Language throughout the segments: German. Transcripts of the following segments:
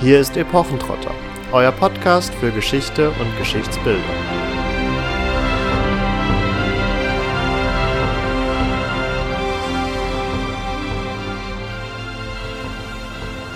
Hier ist Epochentrotter, euer Podcast für Geschichte und Geschichtsbildung.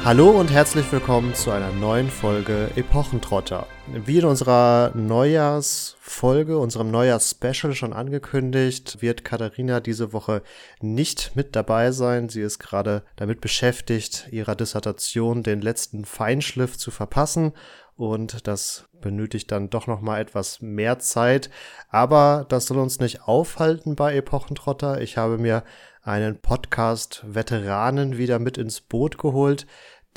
Hallo und herzlich willkommen zu einer neuen Folge Epochentrotter. Wie in unserer Neujahrsfolge, unserem Neujahrs-Special schon angekündigt, wird Katharina diese Woche nicht mit dabei sein. Sie ist gerade damit beschäftigt, ihrer Dissertation den letzten Feinschliff zu verpassen und das benötigt dann doch noch mal etwas mehr Zeit, aber das soll uns nicht aufhalten bei Epochentrotter. Ich habe mir einen Podcast Veteranen wieder mit ins Boot geholt,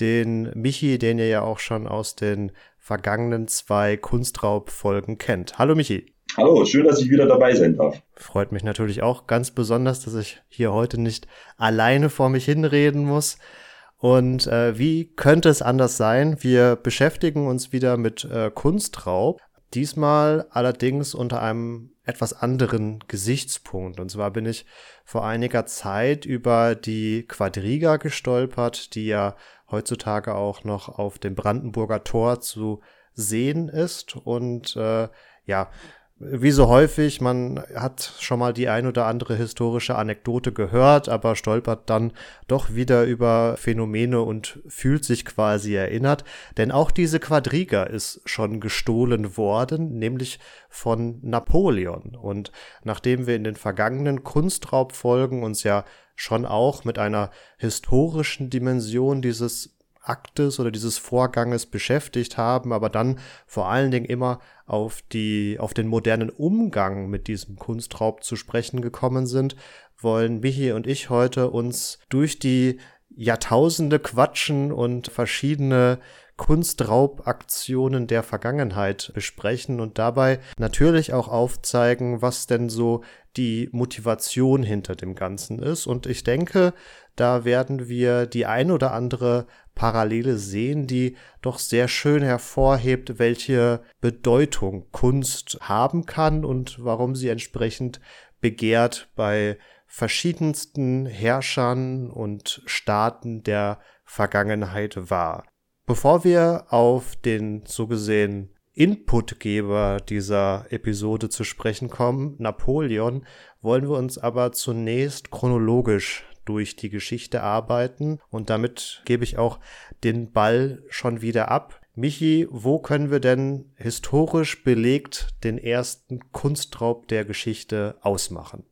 den Michi, den ihr ja auch schon aus den vergangenen zwei Kunstraub-Folgen kennt. Hallo Michi. Hallo, schön, dass ich wieder dabei sein darf. Freut mich natürlich auch ganz besonders, dass ich hier heute nicht alleine vor mich hinreden muss. Und äh, wie könnte es anders sein? Wir beschäftigen uns wieder mit äh, Kunstraub. Diesmal allerdings unter einem etwas anderen Gesichtspunkt. Und zwar bin ich vor einiger Zeit über die Quadriga gestolpert, die ja heutzutage auch noch auf dem Brandenburger Tor zu sehen ist. Und äh, ja, wie so häufig, man hat schon mal die ein oder andere historische Anekdote gehört, aber stolpert dann doch wieder über Phänomene und fühlt sich quasi erinnert. Denn auch diese Quadriga ist schon gestohlen worden, nämlich von Napoleon. Und nachdem wir in den vergangenen Kunstraubfolgen uns ja schon auch mit einer historischen Dimension dieses Aktes oder dieses Vorganges beschäftigt haben, aber dann vor allen Dingen immer auf die, auf den modernen Umgang mit diesem Kunstraub zu sprechen gekommen sind, wollen Michi und ich heute uns durch die Jahrtausende quatschen und verschiedene Kunstraubaktionen der Vergangenheit besprechen und dabei natürlich auch aufzeigen, was denn so die Motivation hinter dem Ganzen ist. Und ich denke, da werden wir die ein oder andere Parallele sehen, die doch sehr schön hervorhebt, welche Bedeutung Kunst haben kann und warum sie entsprechend begehrt bei verschiedensten Herrschern und Staaten der Vergangenheit war. Bevor wir auf den so gesehen Inputgeber dieser Episode zu sprechen kommen, Napoleon, wollen wir uns aber zunächst chronologisch durch die Geschichte arbeiten und damit gebe ich auch den Ball schon wieder ab. Michi, wo können wir denn historisch belegt den ersten Kunstraub der Geschichte ausmachen?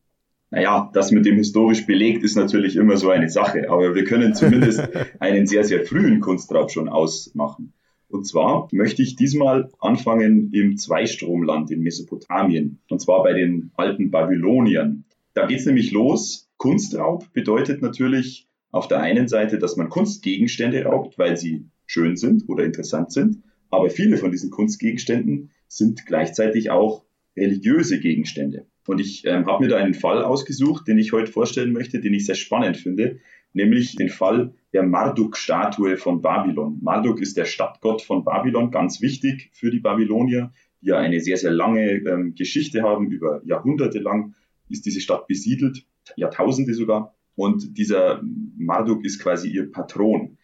Naja, das mit dem historisch belegt ist natürlich immer so eine Sache, aber wir können zumindest einen sehr, sehr frühen Kunstraub schon ausmachen. Und zwar möchte ich diesmal anfangen im Zweistromland in Mesopotamien, und zwar bei den alten Babyloniern. Da geht es nämlich los. Kunstraub bedeutet natürlich auf der einen Seite, dass man Kunstgegenstände raubt, weil sie schön sind oder interessant sind, aber viele von diesen Kunstgegenständen sind gleichzeitig auch religiöse Gegenstände. Und ich ähm, habe mir da einen Fall ausgesucht, den ich heute vorstellen möchte, den ich sehr spannend finde, nämlich den Fall der Marduk-Statue von Babylon. Marduk ist der Stadtgott von Babylon, ganz wichtig für die Babylonier, die ja eine sehr, sehr lange ähm, Geschichte haben. Über Jahrhunderte lang ist diese Stadt besiedelt, Jahrtausende sogar. Und dieser Marduk ist quasi ihr Patron.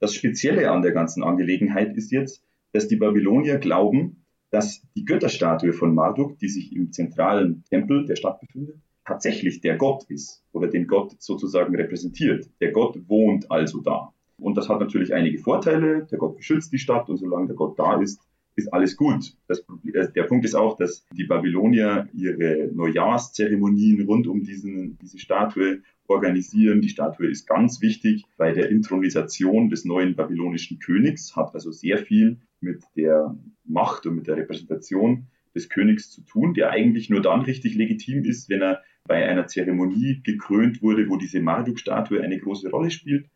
Das Spezielle an der ganzen Angelegenheit ist jetzt, dass die Babylonier glauben, dass die Götterstatue von Marduk, die sich im zentralen Tempel der Stadt befindet, tatsächlich der Gott ist oder den Gott sozusagen repräsentiert. Der Gott wohnt also da. Und das hat natürlich einige Vorteile. Der Gott beschützt die Stadt und solange der Gott da ist, ist alles gut. Das, äh, der Punkt ist auch, dass die Babylonier ihre Neujahrszeremonien rund um diesen, diese Statue organisieren. Die Statue ist ganz wichtig bei der Intronisation des neuen babylonischen Königs, hat also sehr viel mit der Macht und mit der Repräsentation des Königs zu tun, der eigentlich nur dann richtig legitim ist, wenn er bei einer Zeremonie gekrönt wurde, wo diese Marduk-Statue eine große Rolle spielt.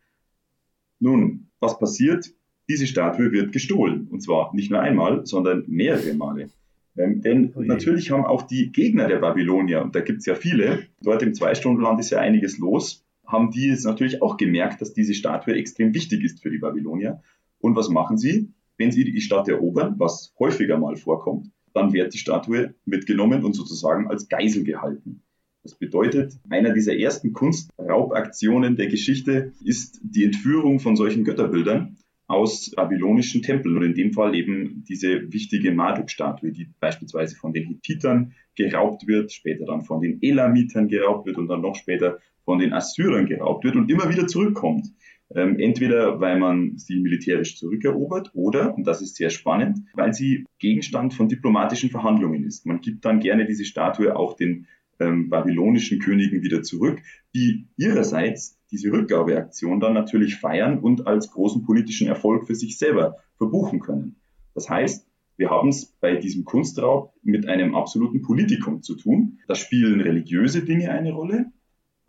Nun, was passiert? Diese Statue wird gestohlen. Und zwar nicht nur einmal, sondern mehrere Male. Ähm, denn okay. natürlich haben auch die Gegner der Babylonier, und da gibt es ja viele, dort im Zweistundenland ist ja einiges los, haben die jetzt natürlich auch gemerkt, dass diese Statue extrem wichtig ist für die Babylonier. Und was machen sie? Wenn sie die Stadt erobern, was häufiger mal vorkommt, dann wird die Statue mitgenommen und sozusagen als Geisel gehalten. Das bedeutet, einer dieser ersten Kunstraubaktionen der Geschichte ist die Entführung von solchen Götterbildern aus babylonischen Tempeln und in dem Fall eben diese wichtige Marduk-Statue, die beispielsweise von den Hittitern geraubt wird, später dann von den Elamitern geraubt wird und dann noch später von den Assyrern geraubt wird und immer wieder zurückkommt. Ähm, entweder weil man sie militärisch zurückerobert oder, und das ist sehr spannend, weil sie Gegenstand von diplomatischen Verhandlungen ist. Man gibt dann gerne diese Statue auch den ähm, babylonischen Königen wieder zurück, die ihrerseits diese Rückgabeaktion dann natürlich feiern und als großen politischen Erfolg für sich selber verbuchen können. Das heißt, wir haben es bei diesem Kunstraub mit einem absoluten Politikum zu tun. Da spielen religiöse Dinge eine Rolle,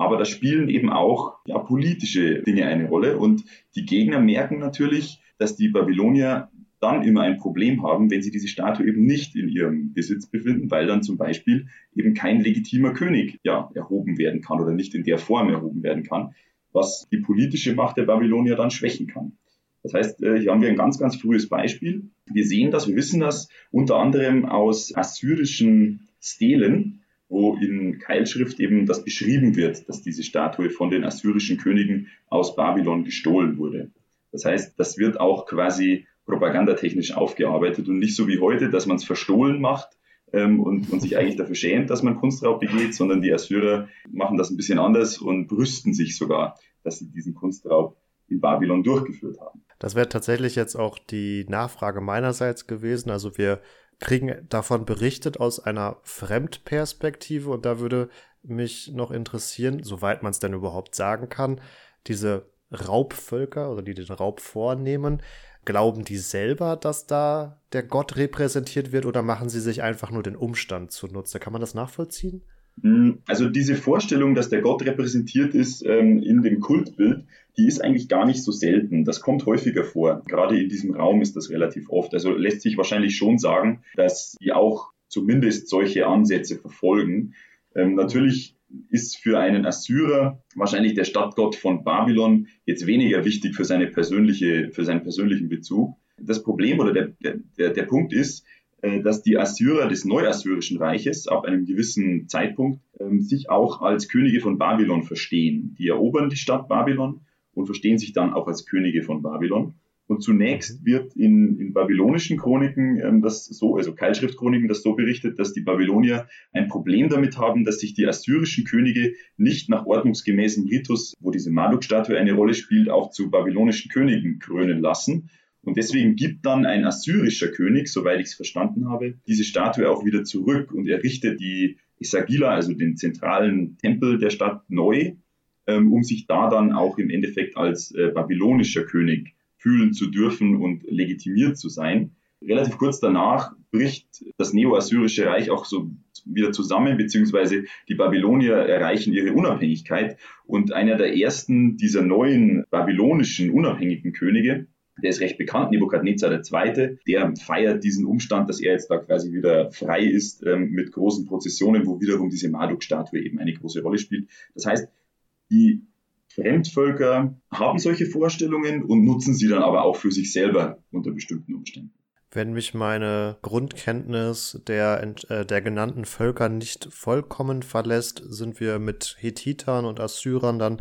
aber da spielen eben auch ja, politische Dinge eine Rolle. Und die Gegner merken natürlich, dass die Babylonier dann immer ein Problem haben, wenn sie diese Statue eben nicht in ihrem Besitz befinden, weil dann zum Beispiel eben kein legitimer König ja, erhoben werden kann oder nicht in der Form erhoben werden kann, was die politische Macht der Babylonier dann schwächen kann. Das heißt, äh, hier haben wir ein ganz, ganz frühes Beispiel. Wir sehen das, wir wissen das unter anderem aus assyrischen Stelen, wo in Keilschrift eben das beschrieben wird, dass diese Statue von den assyrischen Königen aus Babylon gestohlen wurde. Das heißt, das wird auch quasi propagandatechnisch aufgearbeitet und nicht so wie heute, dass man es verstohlen macht ähm, und, und sich eigentlich dafür schämt, dass man Kunstraub begeht, sondern die Assyrer machen das ein bisschen anders und brüsten sich sogar, dass sie diesen Kunstraub in Babylon durchgeführt haben. Das wäre tatsächlich jetzt auch die Nachfrage meinerseits gewesen. Also wir kriegen davon berichtet aus einer Fremdperspektive und da würde mich noch interessieren, soweit man es denn überhaupt sagen kann, diese Raubvölker oder die den Raub vornehmen, glauben die selber, dass da der Gott repräsentiert wird oder machen sie sich einfach nur den Umstand zunutze? Kann man das nachvollziehen? Hm, also diese Vorstellung, dass der Gott repräsentiert ist ähm, in dem Kultbild, die ist eigentlich gar nicht so selten. Das kommt häufiger vor. Gerade in diesem Raum ist das relativ oft. Also lässt sich wahrscheinlich schon sagen, dass die auch zumindest solche Ansätze verfolgen. Ähm, natürlich ist für einen Assyrer wahrscheinlich der Stadtgott von Babylon jetzt weniger wichtig für seine persönliche, für seinen persönlichen Bezug. Das Problem oder der, der, der Punkt ist, dass die Assyrer des Neuassyrischen Reiches ab einem gewissen Zeitpunkt ähm, sich auch als Könige von Babylon verstehen. Die erobern die Stadt Babylon und verstehen sich dann auch als Könige von Babylon. Und zunächst mhm. wird in, in babylonischen Chroniken ähm, das so, also Keilschriftchroniken, das so berichtet, dass die Babylonier ein Problem damit haben, dass sich die assyrischen Könige nicht nach ordnungsgemäßem Ritus, wo diese Marduk-Statue eine Rolle spielt, auch zu babylonischen Königen krönen lassen, und deswegen gibt dann ein assyrischer König, soweit ich es verstanden habe, diese Statue auch wieder zurück und errichtet die Isagila, also den zentralen Tempel der Stadt, neu, ähm, um sich da dann auch im Endeffekt als äh, babylonischer König fühlen zu dürfen und legitimiert zu sein. Relativ kurz danach bricht das neo-assyrische Reich auch so wieder zusammen, beziehungsweise die Babylonier erreichen ihre Unabhängigkeit. Und einer der ersten dieser neuen babylonischen unabhängigen Könige der ist recht bekannt, Nebukadnezar II., der feiert diesen Umstand, dass er jetzt da quasi wieder frei ist ähm, mit großen Prozessionen, wo wiederum diese Marduk-Statue eben eine große Rolle spielt. Das heißt, die Fremdvölker haben solche Vorstellungen und nutzen sie dann aber auch für sich selber unter bestimmten Umständen. Wenn mich meine Grundkenntnis der, äh, der genannten Völker nicht vollkommen verlässt, sind wir mit Hethitern und Assyrern dann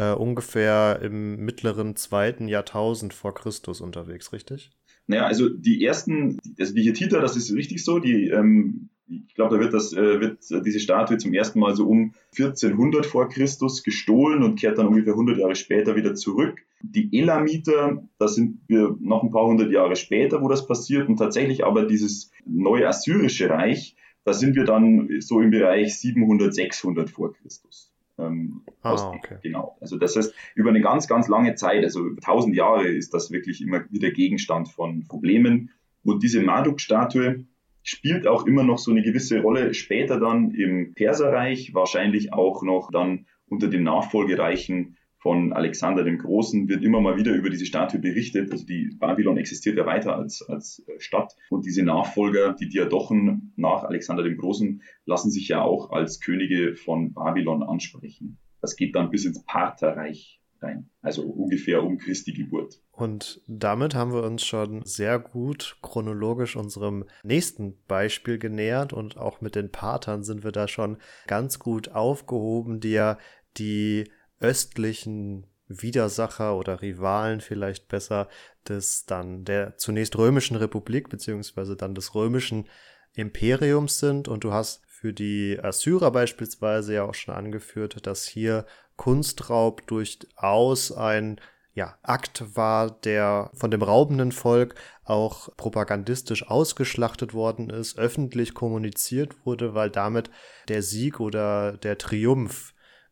äh, ungefähr im mittleren zweiten Jahrtausend vor Christus unterwegs, richtig? Naja, also die ersten, also die Hittiter, das ist richtig so, die, ähm, ich glaube, da wird das, äh, wird diese Statue zum ersten Mal so um 1400 vor Christus gestohlen und kehrt dann ungefähr 100 Jahre später wieder zurück. Die Elamiter, da sind wir noch ein paar hundert Jahre später, wo das passiert und tatsächlich aber dieses neue assyrische Reich, da sind wir dann so im Bereich 700, 600 vor Christus. Ähm, ah, okay. Genau. Also das heißt, über eine ganz, ganz lange Zeit, also über tausend Jahre ist das wirklich immer wieder Gegenstand von Problemen. Und diese Marduk-Statue spielt auch immer noch so eine gewisse Rolle später dann im Perserreich, wahrscheinlich auch noch dann unter den nachfolgereichen von Alexander dem Großen wird immer mal wieder über diese Statue berichtet. Also die Babylon existiert ja weiter als, als äh, Stadt und diese Nachfolger, die Diadochen nach Alexander dem Großen, lassen sich ja auch als Könige von Babylon ansprechen. Das geht dann bis ins Partherreich rein, also ungefähr um Christi Geburt. Und damit haben wir uns schon sehr gut chronologisch unserem nächsten Beispiel genähert und auch mit den Patern sind wir da schon ganz gut aufgehoben, die ja die östlichen Widersacher oder Rivalen vielleicht besser des dann der zunächst römischen Republik beziehungsweise dann des römischen Imperiums sind. Und du hast für die Assyrer beispielsweise ja auch schon angeführt, dass hier Kunstraub durchaus ein ja, Akt war, der von dem raubenden Volk auch propagandistisch ausgeschlachtet worden ist, öffentlich kommuniziert wurde, weil damit der Sieg oder der Triumph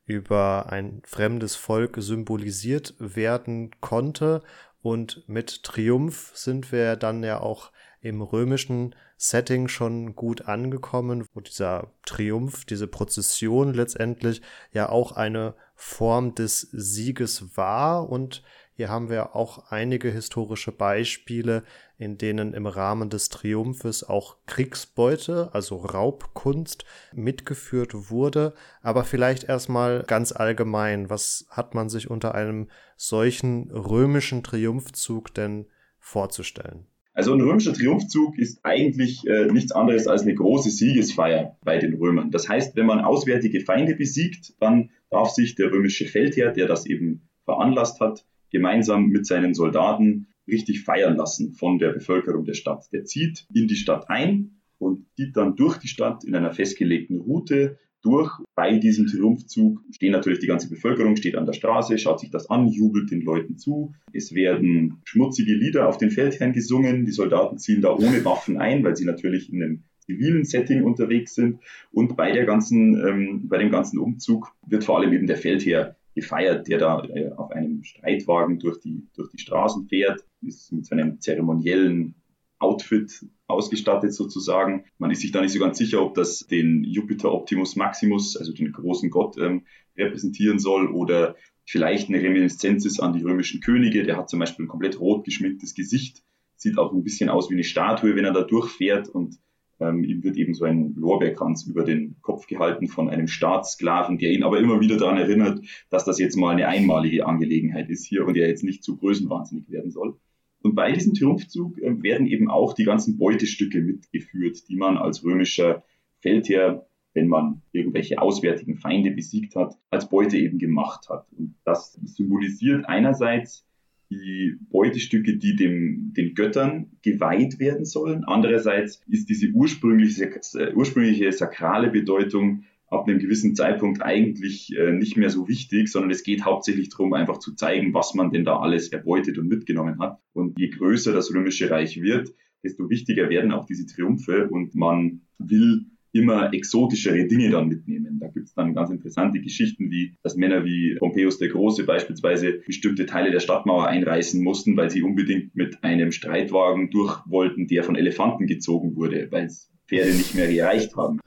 über ein fremdes Volk symbolisiert werden konnte. Und mit Triumph sind wir dann ja auch im römischen Setting schon gut angekommen, wo dieser Triumph, diese Prozession letztendlich ja auch eine Form des Sieges war und hier haben wir auch einige historische Beispiele, in denen im Rahmen des Triumphes auch Kriegsbeute, also Raubkunst, mitgeführt wurde. Aber vielleicht erstmal ganz allgemein, was hat man sich unter einem solchen römischen Triumphzug denn vorzustellen? Also ein römischer Triumphzug ist eigentlich äh, nichts anderes als eine große Siegesfeier bei den Römern. Das heißt, wenn man auswärtige Feinde besiegt, dann darf sich der römische Feldherr, der das eben veranlasst hat, gemeinsam mit seinen Soldaten richtig feiern lassen von der Bevölkerung der Stadt. Der zieht in die Stadt ein und zieht dann durch die Stadt in einer festgelegten Route durch. Bei diesem Triumphzug stehen natürlich die ganze Bevölkerung, steht an der Straße, schaut sich das an, jubelt den Leuten zu. Es werden schmutzige Lieder auf den Feldherrn gesungen. Die Soldaten ziehen da ohne Waffen ein, weil sie natürlich in einem zivilen Setting unterwegs sind. Und bei der ganzen, ähm, bei dem ganzen Umzug wird vor allem eben der Feldherr gefeiert, der da äh, auf einem Streitwagen durch die, durch die Straßen fährt, ist mit so einem zeremoniellen Outfit ausgestattet sozusagen. Man ist sich da nicht so ganz sicher, ob das den Jupiter Optimus Maximus, also den großen Gott, ähm, repräsentieren soll oder vielleicht eine Reminiszenz ist an die römischen Könige. Der hat zum Beispiel ein komplett rot geschminktes Gesicht, sieht auch ein bisschen aus wie eine Statue, wenn er da durchfährt und ähm, ihm wird eben so ein Lorbeerkranz über den Kopf gehalten von einem Staatssklaven, der ihn aber immer wieder daran erinnert, dass das jetzt mal eine einmalige Angelegenheit ist hier und er jetzt nicht zu größenwahnsinnig werden soll. Und bei diesem Triumphzug äh, werden eben auch die ganzen Beutestücke mitgeführt, die man als römischer Feldherr, wenn man irgendwelche auswärtigen Feinde besiegt hat, als Beute eben gemacht hat. Und das symbolisiert einerseits die Beutestücke, die dem, den Göttern geweiht werden sollen. Andererseits ist diese ursprüngliche, ursprüngliche sakrale Bedeutung ab einem gewissen Zeitpunkt eigentlich äh, nicht mehr so wichtig, sondern es geht hauptsächlich darum, einfach zu zeigen, was man denn da alles erbeutet und mitgenommen hat. Und je größer das römische Reich wird, desto wichtiger werden auch diese Triumphe und man will immer exotischere Dinge dann mitnehmen. Da gibt es dann ganz interessante Geschichten, wie dass Männer wie Pompeius der Große beispielsweise bestimmte Teile der Stadtmauer einreißen mussten, weil sie unbedingt mit einem Streitwagen durch wollten, der von Elefanten gezogen wurde, weil es Pferde nicht mehr gereicht haben.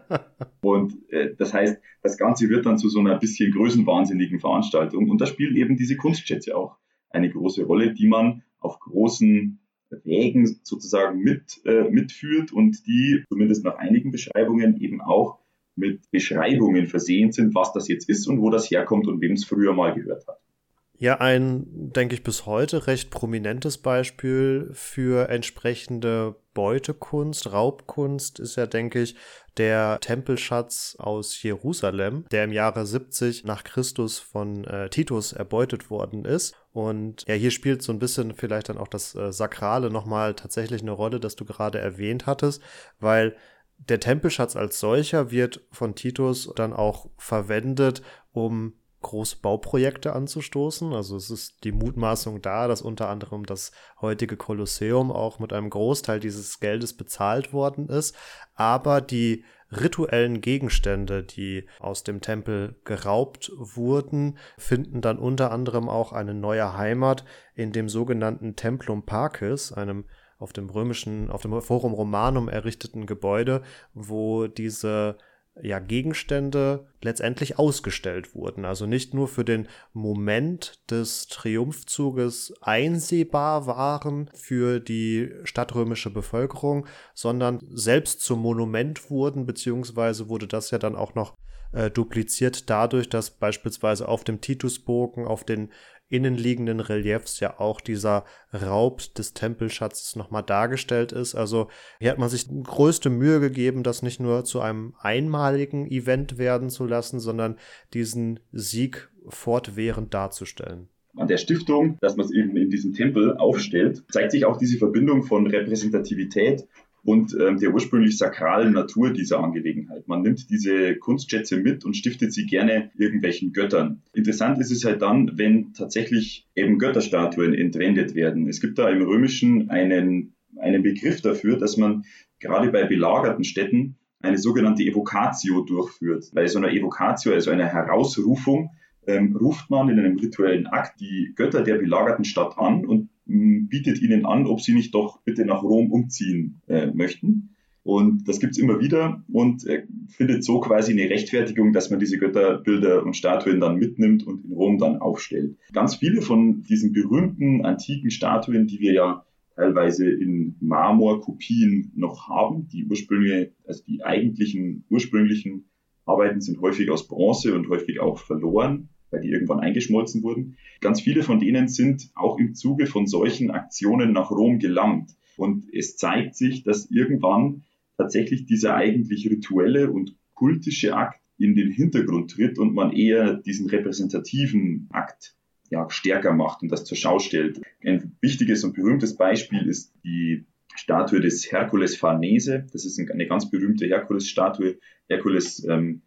Und äh, das heißt, das Ganze wird dann zu so einer bisschen größenwahnsinnigen Veranstaltung. Und da spielen eben diese Kunstschätze auch eine große Rolle, die man auf großen Wägen sozusagen mit, äh, mitführt und die zumindest nach einigen Beschreibungen eben auch mit Beschreibungen versehen sind, was das jetzt ist und wo das herkommt und wem es früher mal gehört hat. Ja, ein, denke ich, bis heute recht prominentes Beispiel für entsprechende Beutekunst, Raubkunst ist ja, denke ich, der Tempelschatz aus Jerusalem, der im Jahre 70 nach Christus von äh, Titus erbeutet worden ist. Und ja, hier spielt so ein bisschen vielleicht dann auch das äh, Sakrale nochmal tatsächlich eine Rolle, das du gerade erwähnt hattest, weil der Tempelschatz als solcher wird von Titus dann auch verwendet, um große Bauprojekte anzustoßen. Also es ist die Mutmaßung da, dass unter anderem das heutige Kolosseum auch mit einem Großteil dieses Geldes bezahlt worden ist. Aber die rituellen Gegenstände, die aus dem Tempel geraubt wurden, finden dann unter anderem auch eine neue Heimat in dem sogenannten Templum Parcis, einem auf dem römischen, auf dem Forum Romanum errichteten Gebäude, wo diese ja, Gegenstände letztendlich ausgestellt wurden. Also nicht nur für den Moment des Triumphzuges einsehbar waren für die stadtrömische Bevölkerung, sondern selbst zum Monument wurden, beziehungsweise wurde das ja dann auch noch äh, dupliziert dadurch, dass beispielsweise auf dem Titusbogen, auf den innenliegenden Reliefs ja auch dieser Raub des Tempelschatzes nochmal dargestellt ist. Also hier hat man sich größte Mühe gegeben, das nicht nur zu einem einmaligen Event werden zu lassen, sondern diesen Sieg fortwährend darzustellen an der Stiftung, dass man es eben in diesem Tempel aufstellt, zeigt sich auch diese Verbindung von Repräsentativität und ähm, der ursprünglich sakralen Natur dieser Angelegenheit. Man nimmt diese Kunstschätze mit und stiftet sie gerne irgendwelchen Göttern. Interessant ist es halt dann, wenn tatsächlich eben Götterstatuen entwendet werden. Es gibt da im Römischen einen, einen Begriff dafür, dass man gerade bei belagerten Städten eine sogenannte Evocatio durchführt. Bei so einer Evocatio, also einer Herausrufung, ähm, ruft man in einem rituellen Akt die Götter der belagerten Stadt an und bietet ihnen an, ob sie nicht doch bitte nach Rom umziehen äh, möchten. Und das gibt's immer wieder und äh, findet so quasi eine Rechtfertigung, dass man diese Götterbilder und Statuen dann mitnimmt und in Rom dann aufstellt. Ganz viele von diesen berühmten antiken Statuen, die wir ja teilweise in Marmorkopien noch haben, die ursprüngliche, also die eigentlichen ursprünglichen Arbeiten sind häufig aus Bronze und häufig auch verloren weil die irgendwann eingeschmolzen wurden. Ganz viele von denen sind auch im Zuge von solchen Aktionen nach Rom gelangt. Und es zeigt sich, dass irgendwann tatsächlich dieser eigentlich rituelle und kultische Akt in den Hintergrund tritt und man eher diesen repräsentativen Akt ja, stärker macht und das zur Schau stellt. Ein wichtiges und berühmtes Beispiel ist die Statue des Herkules Farnese. Das ist eine ganz berühmte Herkules-Statue. Herkules ähm,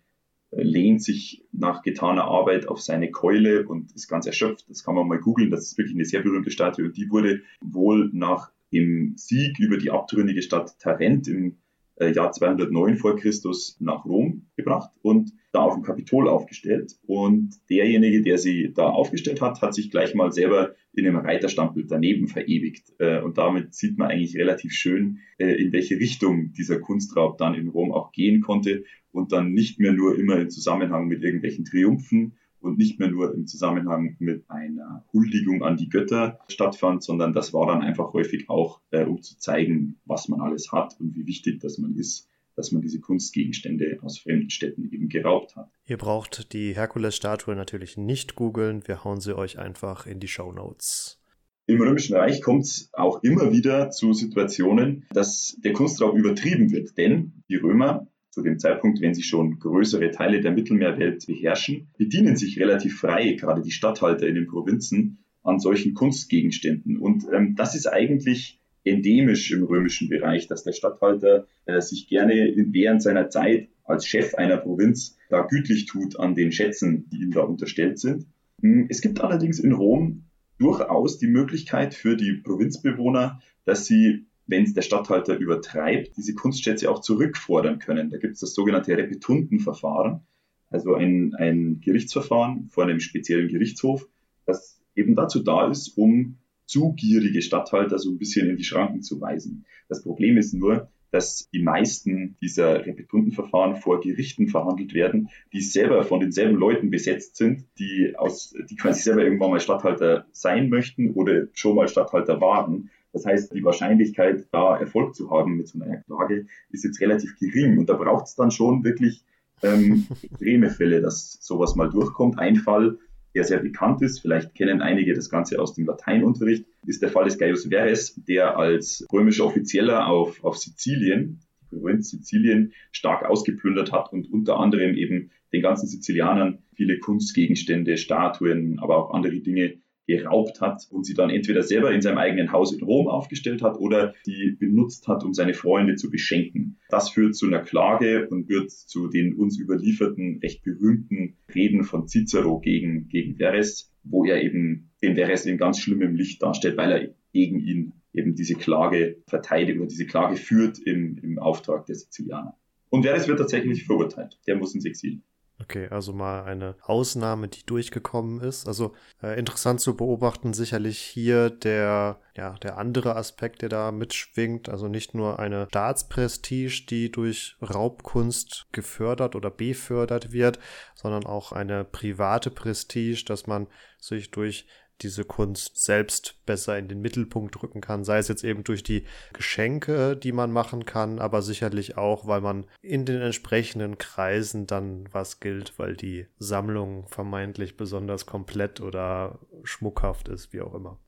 lehnt sich nach getaner Arbeit auf seine Keule und ist ganz erschöpft. Das kann man mal googeln. Das ist wirklich eine sehr berühmte Statue. Und die wurde wohl nach dem Sieg über die abtrünnige Stadt Tarent im äh, Jahr 209 vor Christus nach Rom gebracht und da auf dem Kapitol aufgestellt. Und derjenige, der sie da aufgestellt hat, hat sich gleich mal selber in einem Reiterstandbild daneben verewigt. Äh, und damit sieht man eigentlich relativ schön, äh, in welche Richtung dieser Kunstraub dann in Rom auch gehen konnte und dann nicht mehr nur immer im Zusammenhang mit irgendwelchen Triumphen und nicht mehr nur im Zusammenhang mit einer Huldigung an die Götter stattfand, sondern das war dann einfach häufig auch, äh, um zu zeigen, was man alles hat und wie wichtig das man ist, dass man diese Kunstgegenstände aus fremden Städten eben geraubt hat. Ihr braucht die Herkules-Statue natürlich nicht googeln, wir hauen sie euch einfach in die Show Notes. Im Römischen Reich kommt es auch immer wieder zu Situationen, dass der Kunstraub übertrieben wird, denn die Römer zu dem Zeitpunkt, wenn sie schon größere Teile der Mittelmeerwelt beherrschen, bedienen sich relativ frei, gerade die Statthalter in den Provinzen, an solchen Kunstgegenständen. Und ähm, das ist eigentlich endemisch im römischen Bereich, dass der Statthalter äh, sich gerne während seiner Zeit als Chef einer Provinz da gütlich tut an den Schätzen, die ihm da unterstellt sind. Hm, es gibt allerdings in Rom durchaus die Möglichkeit für die Provinzbewohner, dass sie wenn es der Stadthalter übertreibt, diese Kunstschätze auch zurückfordern können. Da gibt es das sogenannte Repetuntenverfahren, also ein, ein Gerichtsverfahren vor einem speziellen Gerichtshof, das eben dazu da ist, um zu gierige Stadthalter so ein bisschen in die Schranken zu weisen. Das Problem ist nur, dass die meisten dieser Repetuntenverfahren vor Gerichten verhandelt werden, die selber von denselben Leuten besetzt sind, die aus, die quasi selber irgendwann mal Stadthalter sein möchten oder schon mal Stadthalter waren das heißt, die Wahrscheinlichkeit, da Erfolg zu haben mit so einer Klage, ist jetzt relativ gering. Und da braucht es dann schon wirklich ähm, extreme Fälle, dass sowas mal durchkommt. Ein Fall, der sehr bekannt ist, vielleicht kennen einige das Ganze aus dem Lateinunterricht, ist der Fall des Gaius Verres, der als römischer Offizieller auf, auf Sizilien, die Provinz Sizilien, stark ausgeplündert hat und unter anderem eben den ganzen Sizilianern viele Kunstgegenstände, Statuen, aber auch andere Dinge geraubt hat und sie dann entweder selber in seinem eigenen Haus in Rom aufgestellt hat oder die benutzt hat, um seine Freunde zu beschenken. Das führt zu einer Klage und wird zu den uns überlieferten, recht berühmten Reden von Cicero gegen, gegen Verres, wo er eben den Verres in ganz schlimmem Licht darstellt, weil er gegen ihn eben diese Klage verteidigt oder diese Klage führt im, im Auftrag der Sizilianer. Und Verres wird tatsächlich verurteilt. Der muss ins Exil. Okay, also mal eine Ausnahme, die durchgekommen ist. Also äh, interessant zu beobachten, sicherlich hier der, ja, der andere Aspekt, der da mitschwingt. Also nicht nur eine Staatsprestige, die durch Raubkunst gefördert oder befördert wird, sondern auch eine private Prestige, dass man sich durch diese Kunst selbst besser in den Mittelpunkt rücken kann, sei es jetzt eben durch die Geschenke, die man machen kann, aber sicherlich auch, weil man in den entsprechenden Kreisen dann was gilt, weil die Sammlung vermeintlich besonders komplett oder schmuckhaft ist, wie auch immer.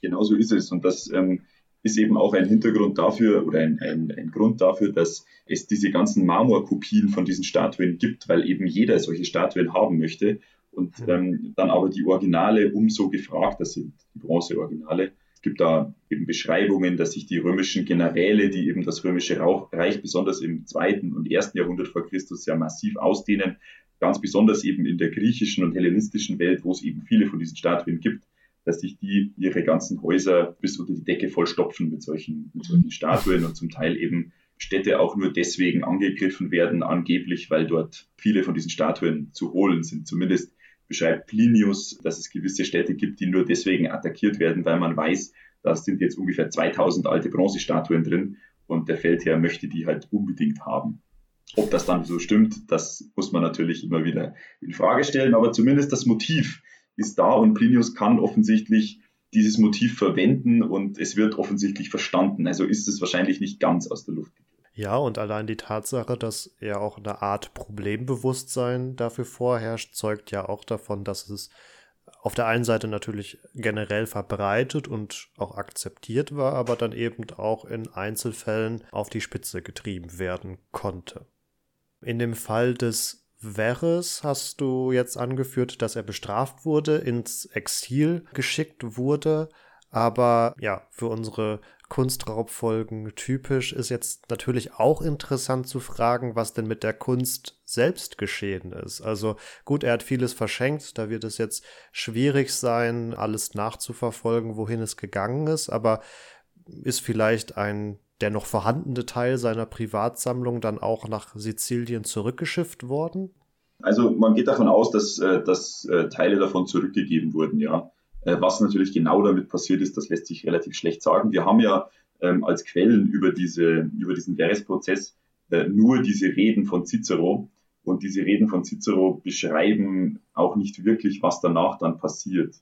Genau so ist es. Und das ähm, ist eben auch ein Hintergrund dafür oder ein, ein, ein Grund dafür, dass es diese ganzen Marmorkopien von diesen Statuen gibt, weil eben jeder solche Statuen haben möchte und mhm. ähm, dann aber die Originale umso gefragter sind, die Bronzeoriginale. Es gibt da eben Beschreibungen, dass sich die römischen Generäle, die eben das römische Reich besonders im zweiten und ersten Jahrhundert vor Christus ja massiv ausdehnen, ganz besonders eben in der griechischen und hellenistischen Welt, wo es eben viele von diesen Statuen gibt, dass sich die ihre ganzen Häuser bis unter die Decke vollstopfen mit solchen, mit solchen Statuen und zum Teil eben Städte auch nur deswegen angegriffen werden, angeblich, weil dort viele von diesen Statuen zu holen sind. Zumindest beschreibt Plinius, dass es gewisse Städte gibt, die nur deswegen attackiert werden, weil man weiß, da sind jetzt ungefähr 2000 alte Bronzestatuen drin und der Feldherr möchte die halt unbedingt haben. Ob das dann so stimmt, das muss man natürlich immer wieder in Frage stellen, aber zumindest das Motiv ist da und Plinius kann offensichtlich dieses Motiv verwenden und es wird offensichtlich verstanden. Also ist es wahrscheinlich nicht ganz aus der Luft. Ja, und allein die Tatsache, dass er auch eine Art Problembewusstsein dafür vorherrscht, zeugt ja auch davon, dass es auf der einen Seite natürlich generell verbreitet und auch akzeptiert war, aber dann eben auch in Einzelfällen auf die Spitze getrieben werden konnte. In dem Fall des Verres hast du jetzt angeführt, dass er bestraft wurde, ins Exil geschickt wurde, aber ja, für unsere Kunstraubfolgen typisch ist jetzt natürlich auch interessant zu fragen, was denn mit der Kunst selbst geschehen ist. Also gut, er hat vieles verschenkt, da wird es jetzt schwierig sein, alles nachzuverfolgen, wohin es gegangen ist, aber ist vielleicht ein der noch vorhandene Teil seiner Privatsammlung dann auch nach Sizilien zurückgeschifft worden? Also man geht davon aus, dass, äh, dass äh, Teile davon zurückgegeben wurden, ja. Äh, was natürlich genau damit passiert ist, das lässt sich relativ schlecht sagen. Wir haben ja ähm, als Quellen über, diese, über diesen Verres-Prozess äh, nur diese Reden von Cicero. Und diese Reden von Cicero beschreiben auch nicht wirklich, was danach dann passiert.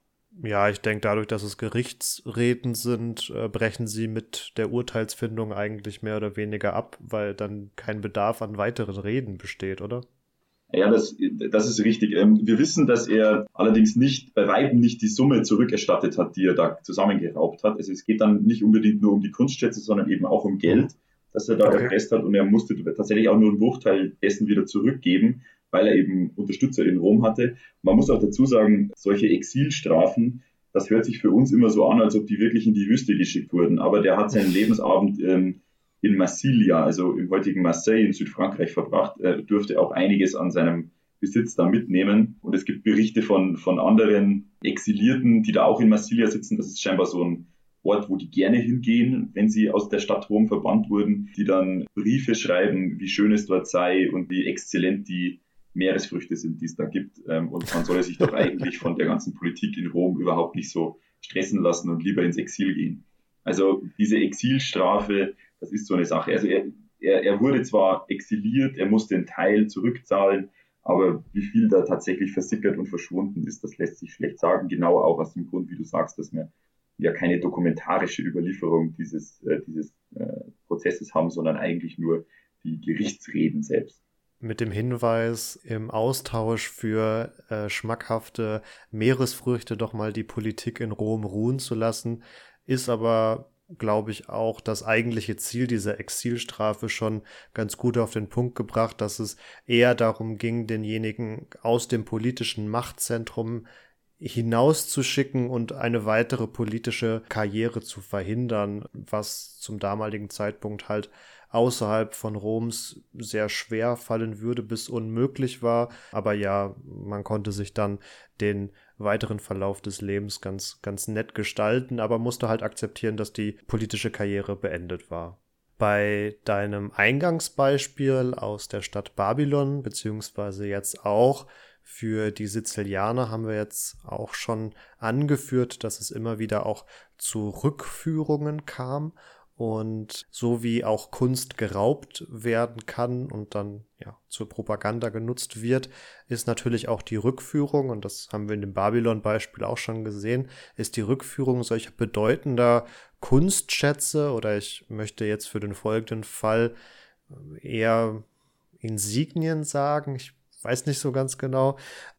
Ja, ich denke, dadurch, dass es Gerichtsreden sind, äh, brechen sie mit der Urteilsfindung eigentlich mehr oder weniger ab, weil dann kein Bedarf an weiteren Reden besteht, oder? Ja, das, das ist richtig. Ähm, wir wissen, dass er allerdings nicht, bei Weitem nicht die Summe zurückerstattet hat, die er da zusammengeraubt hat. Also es geht dann nicht unbedingt nur um die Kunstschätze, sondern eben auch um Geld, das er da okay. erpresst hat. Und er musste tatsächlich auch nur einen Bruchteil dessen wieder zurückgeben, weil er eben Unterstützer in Rom hatte. Man muss auch dazu sagen, solche Exilstrafen, das hört sich für uns immer so an, als ob die wirklich in die Wüste geschickt wurden. Aber der hat seinen Lebensabend ähm, in Massilia, also im heutigen Marseille in Südfrankreich verbracht, er dürfte auch einiges an seinem Besitz da mitnehmen. Und es gibt Berichte von, von anderen Exilierten, die da auch in Massilia sitzen. Das ist scheinbar so ein Ort, wo die gerne hingehen, wenn sie aus der Stadt Rom verbannt wurden, die dann Briefe schreiben, wie schön es dort sei und wie exzellent die Meeresfrüchte sind, die es da gibt. Ähm, und man solle sich doch eigentlich von der ganzen Politik in Rom überhaupt nicht so stressen lassen und lieber ins Exil gehen. Also diese Exilstrafe das ist so eine Sache. Also er, er, er wurde zwar exiliert, er musste einen Teil zurückzahlen, aber wie viel da tatsächlich versickert und verschwunden ist, das lässt sich schlecht sagen. Genau auch aus dem Grund, wie du sagst, dass wir ja keine dokumentarische Überlieferung dieses, äh, dieses äh, Prozesses haben, sondern eigentlich nur die Gerichtsreden selbst. Mit dem Hinweis, im Austausch für äh, schmackhafte Meeresfrüchte doch mal die Politik in Rom ruhen zu lassen, ist aber glaube ich, auch das eigentliche Ziel dieser Exilstrafe schon ganz gut auf den Punkt gebracht, dass es eher darum ging, denjenigen aus dem politischen Machtzentrum hinauszuschicken und eine weitere politische Karriere zu verhindern, was zum damaligen Zeitpunkt halt außerhalb von Roms sehr schwer fallen würde bis unmöglich war. Aber ja, man konnte sich dann den weiteren Verlauf des Lebens ganz, ganz nett gestalten, aber musste halt akzeptieren, dass die politische Karriere beendet war. Bei deinem Eingangsbeispiel aus der Stadt Babylon, beziehungsweise jetzt auch für die Sizilianer haben wir jetzt auch schon angeführt, dass es immer wieder auch zu Rückführungen kam Und so wie auch Kunst geraubt werden kann und dann ja zur Propaganda genutzt wird, ist natürlich auch die Rückführung, und das haben wir in dem Babylon-Beispiel auch schon gesehen, ist die Rückführung solcher bedeutender Kunstschätze oder ich möchte jetzt für den folgenden Fall eher Insignien sagen. Ich weiß nicht so ganz genau.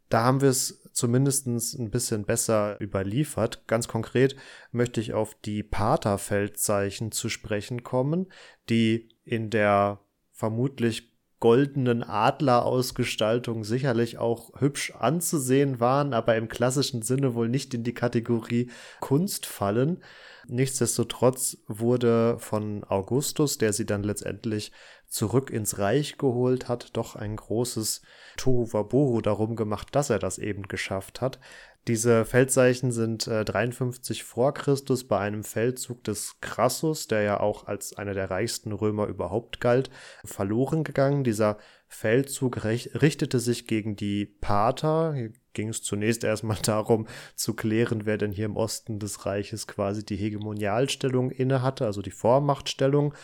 Da haben wir es zumindest ein bisschen besser überliefert. Ganz konkret möchte ich auf die Paterfeldzeichen zu sprechen kommen, die in der vermutlich goldenen Adlerausgestaltung sicherlich auch hübsch anzusehen waren, aber im klassischen Sinne wohl nicht in die Kategorie Kunst fallen. Nichtsdestotrotz wurde von Augustus, der sie dann letztendlich zurück ins Reich geholt hat, doch ein großes Tohuwabohu darum gemacht, dass er das eben geschafft hat. Diese Feldzeichen sind äh, 53 vor Christus bei einem Feldzug des Crassus, der ja auch als einer der reichsten Römer überhaupt galt, verloren gegangen. Dieser Feldzug richtete sich gegen die Pater. Hier ging es zunächst erstmal darum zu klären, wer denn hier im Osten des Reiches quasi die Hegemonialstellung innehatte, also die Vormachtstellung.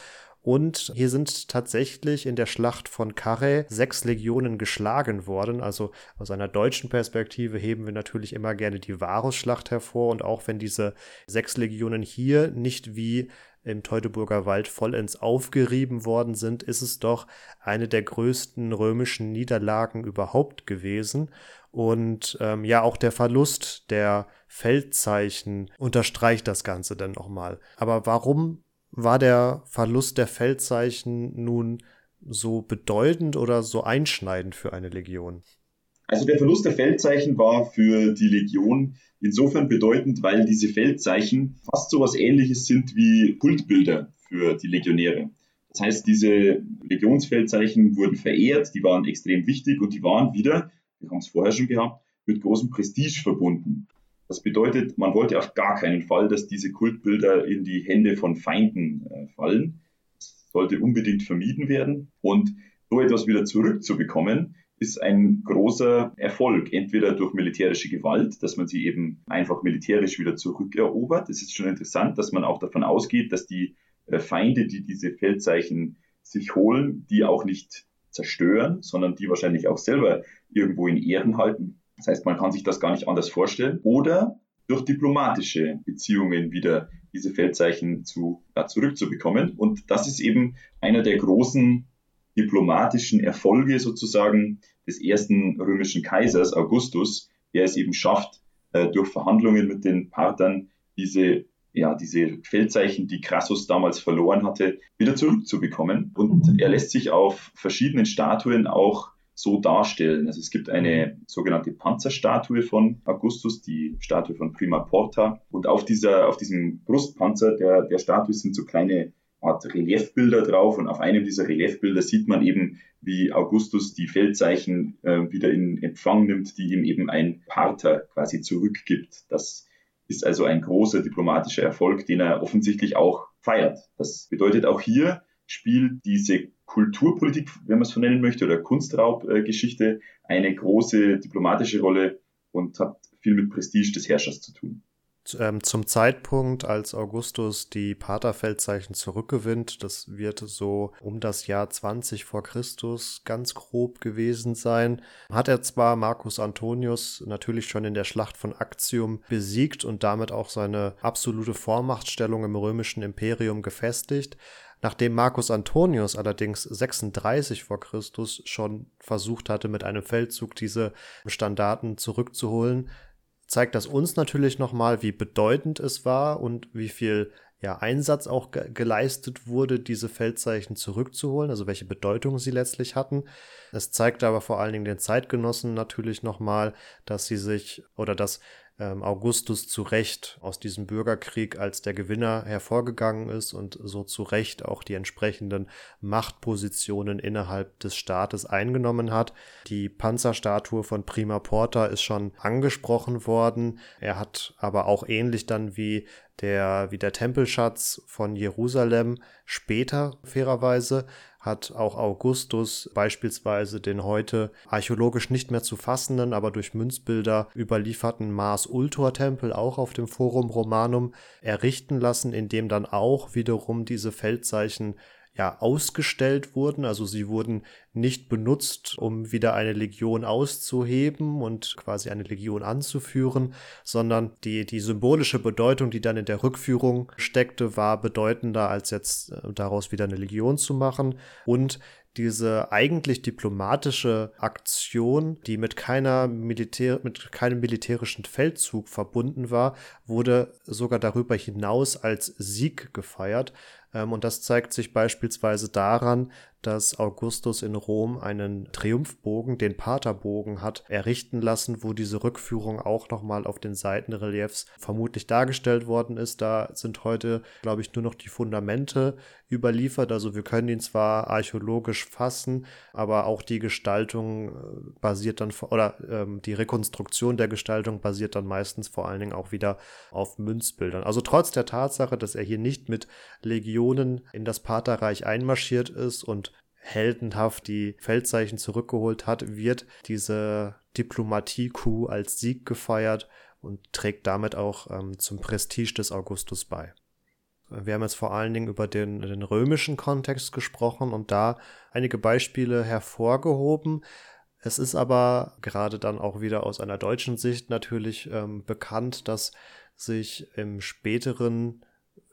Und hier sind tatsächlich in der Schlacht von Carré sechs Legionen geschlagen worden. Also aus einer deutschen Perspektive heben wir natürlich immer gerne die Varusschlacht hervor. Und auch wenn diese sechs Legionen hier nicht wie im Teutoburger Wald vollends aufgerieben worden sind, ist es doch eine der größten römischen Niederlagen überhaupt gewesen. Und ähm, ja, auch der Verlust der Feldzeichen unterstreicht das Ganze dann nochmal. Aber warum war der Verlust der Feldzeichen nun so bedeutend oder so einschneidend für eine Legion? Also der Verlust der Feldzeichen war für die Legion insofern bedeutend, weil diese Feldzeichen fast so was ähnliches sind wie Kultbilder für die Legionäre. Das heißt, diese Legionsfeldzeichen wurden verehrt, die waren extrem wichtig und die waren wieder, wir haben es vorher schon gehabt, mit großem Prestige verbunden. Das bedeutet, man wollte auf gar keinen Fall, dass diese Kultbilder in die Hände von Feinden äh, fallen. Das sollte unbedingt vermieden werden. Und so etwas wieder zurückzubekommen, ist ein großer Erfolg. Entweder durch militärische Gewalt, dass man sie eben einfach militärisch wieder zurückerobert. Es ist schon interessant, dass man auch davon ausgeht, dass die äh, Feinde, die diese Feldzeichen sich holen, die auch nicht zerstören, sondern die wahrscheinlich auch selber irgendwo in Ehren halten. Das heißt, man kann sich das gar nicht anders vorstellen. Oder durch diplomatische Beziehungen wieder diese Feldzeichen zu, ja, zurückzubekommen. Und das ist eben einer der großen diplomatischen Erfolge sozusagen des ersten römischen Kaisers Augustus, der es eben schafft, äh, durch Verhandlungen mit den Parthern diese ja, diese Feldzeichen, die Crassus damals verloren hatte, wieder zurückzubekommen. Und er lässt sich auf verschiedenen Statuen auch so darstellen. Also es gibt eine sogenannte Panzerstatue von Augustus, die Statue von Prima Porta. Und auf dieser, auf diesem Brustpanzer der, der Statue sind so kleine Art Reliefbilder drauf. Und auf einem dieser Reliefbilder sieht man eben, wie Augustus die Feldzeichen äh, wieder in Empfang nimmt, die ihm eben ein Parther quasi zurückgibt. Das ist also ein großer diplomatischer Erfolg, den er offensichtlich auch feiert. Das bedeutet auch hier spielt diese Kulturpolitik, wenn man es so nennen möchte, oder Kunstraubgeschichte eine große diplomatische Rolle und hat viel mit Prestige des Herrschers zu tun. Ähm, zum Zeitpunkt, als Augustus die Paterfeldzeichen zurückgewinnt, das wird so um das Jahr 20 vor Christus ganz grob gewesen sein, hat er zwar Marcus Antonius natürlich schon in der Schlacht von Actium besiegt und damit auch seine absolute Vormachtstellung im römischen Imperium gefestigt, Nachdem Marcus Antonius allerdings 36 vor Christus schon versucht hatte, mit einem Feldzug diese Standarten zurückzuholen, zeigt das uns natürlich nochmal, wie bedeutend es war und wie viel ja, Einsatz auch ge geleistet wurde, diese Feldzeichen zurückzuholen, also welche Bedeutung sie letztlich hatten. Es zeigt aber vor allen Dingen den Zeitgenossen natürlich nochmal, dass sie sich oder dass ähm, Augustus zu Recht aus diesem Bürgerkrieg als der Gewinner hervorgegangen ist und so zu Recht auch die entsprechenden Machtpositionen innerhalb des Staates eingenommen hat. Die Panzerstatue von Prima Porta ist schon angesprochen worden. Er hat aber auch ähnlich dann wie der wie der Tempelschatz von Jerusalem. Später, fairerweise, hat auch Augustus beispielsweise den heute archäologisch nicht mehr zu fassenden, aber durch Münzbilder überlieferten Mars-Ultor-Tempel auch auf dem Forum Romanum errichten lassen, in dem dann auch wiederum diese Feldzeichen ja, ausgestellt wurden. Also sie wurden nicht benutzt, um wieder eine Legion auszuheben und quasi eine Legion anzuführen, sondern die, die symbolische Bedeutung, die dann in der Rückführung steckte, war bedeutender, als jetzt äh, daraus wieder eine Legion zu machen. Und diese eigentlich diplomatische Aktion, die mit keiner Militär, mit keinem militärischen Feldzug verbunden war, wurde sogar darüber hinaus als Sieg gefeiert. Ähm, und das zeigt sich beispielsweise daran, dass Augustus in Rom einen Triumphbogen, den Paterbogen, hat errichten lassen, wo diese Rückführung auch nochmal auf den Seitenreliefs vermutlich dargestellt worden ist. Da sind heute, glaube ich, nur noch die Fundamente überliefert. Also wir können ihn zwar archäologisch fassen, aber auch die Gestaltung äh, basiert dann, oder ähm, die Rekonstruktion der Gestaltung basiert dann meistens vor allen Dingen auch wieder auf Münzbildern. Also trotz der Tatsache, dass er hier nicht mit Legionen in das Paterreich einmarschiert ist und heldenhaft die Feldzeichen zurückgeholt hat, wird diese Diplomatie-Coup als Sieg gefeiert und trägt damit auch ähm, zum Prestige des Augustus bei. Wir haben jetzt vor allen Dingen über den, den römischen Kontext gesprochen und da einige Beispiele hervorgehoben. Es ist aber gerade dann auch wieder aus einer deutschen Sicht natürlich ähm, bekannt, dass sich im späteren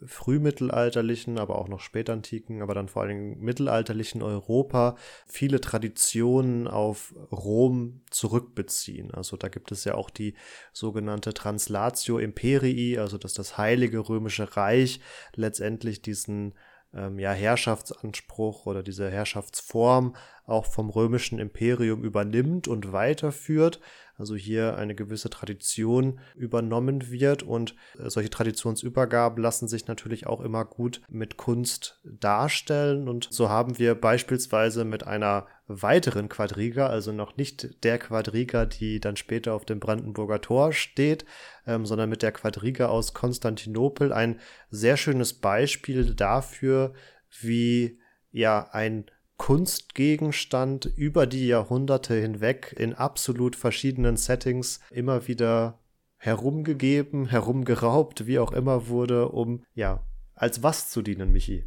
frühmittelalterlichen, aber auch noch spätantiken, aber dann vor Dingen mittelalterlichen Europa viele Traditionen auf Rom zurückbeziehen. Also da gibt es ja auch die sogenannte Translatio Imperii, also dass das Heilige Römische Reich letztendlich diesen ähm, ja, Herrschaftsanspruch oder diese Herrschaftsform auch vom römischen Imperium übernimmt und weiterführt also hier eine gewisse Tradition übernommen wird und äh, solche Traditionsübergaben lassen sich natürlich auch immer gut mit Kunst darstellen und so haben wir beispielsweise mit einer weiteren Quadriga, also noch nicht der Quadriga, die dann später auf dem Brandenburger Tor steht, ähm, sondern mit der Quadriga aus Konstantinopel ein sehr schönes Beispiel dafür, wie ja ein Kunstgegenstand über die Jahrhunderte hinweg in absolut verschiedenen Settings immer wieder herumgegeben, herumgeraubt, wie auch immer wurde, um ja, als was zu dienen, Michi?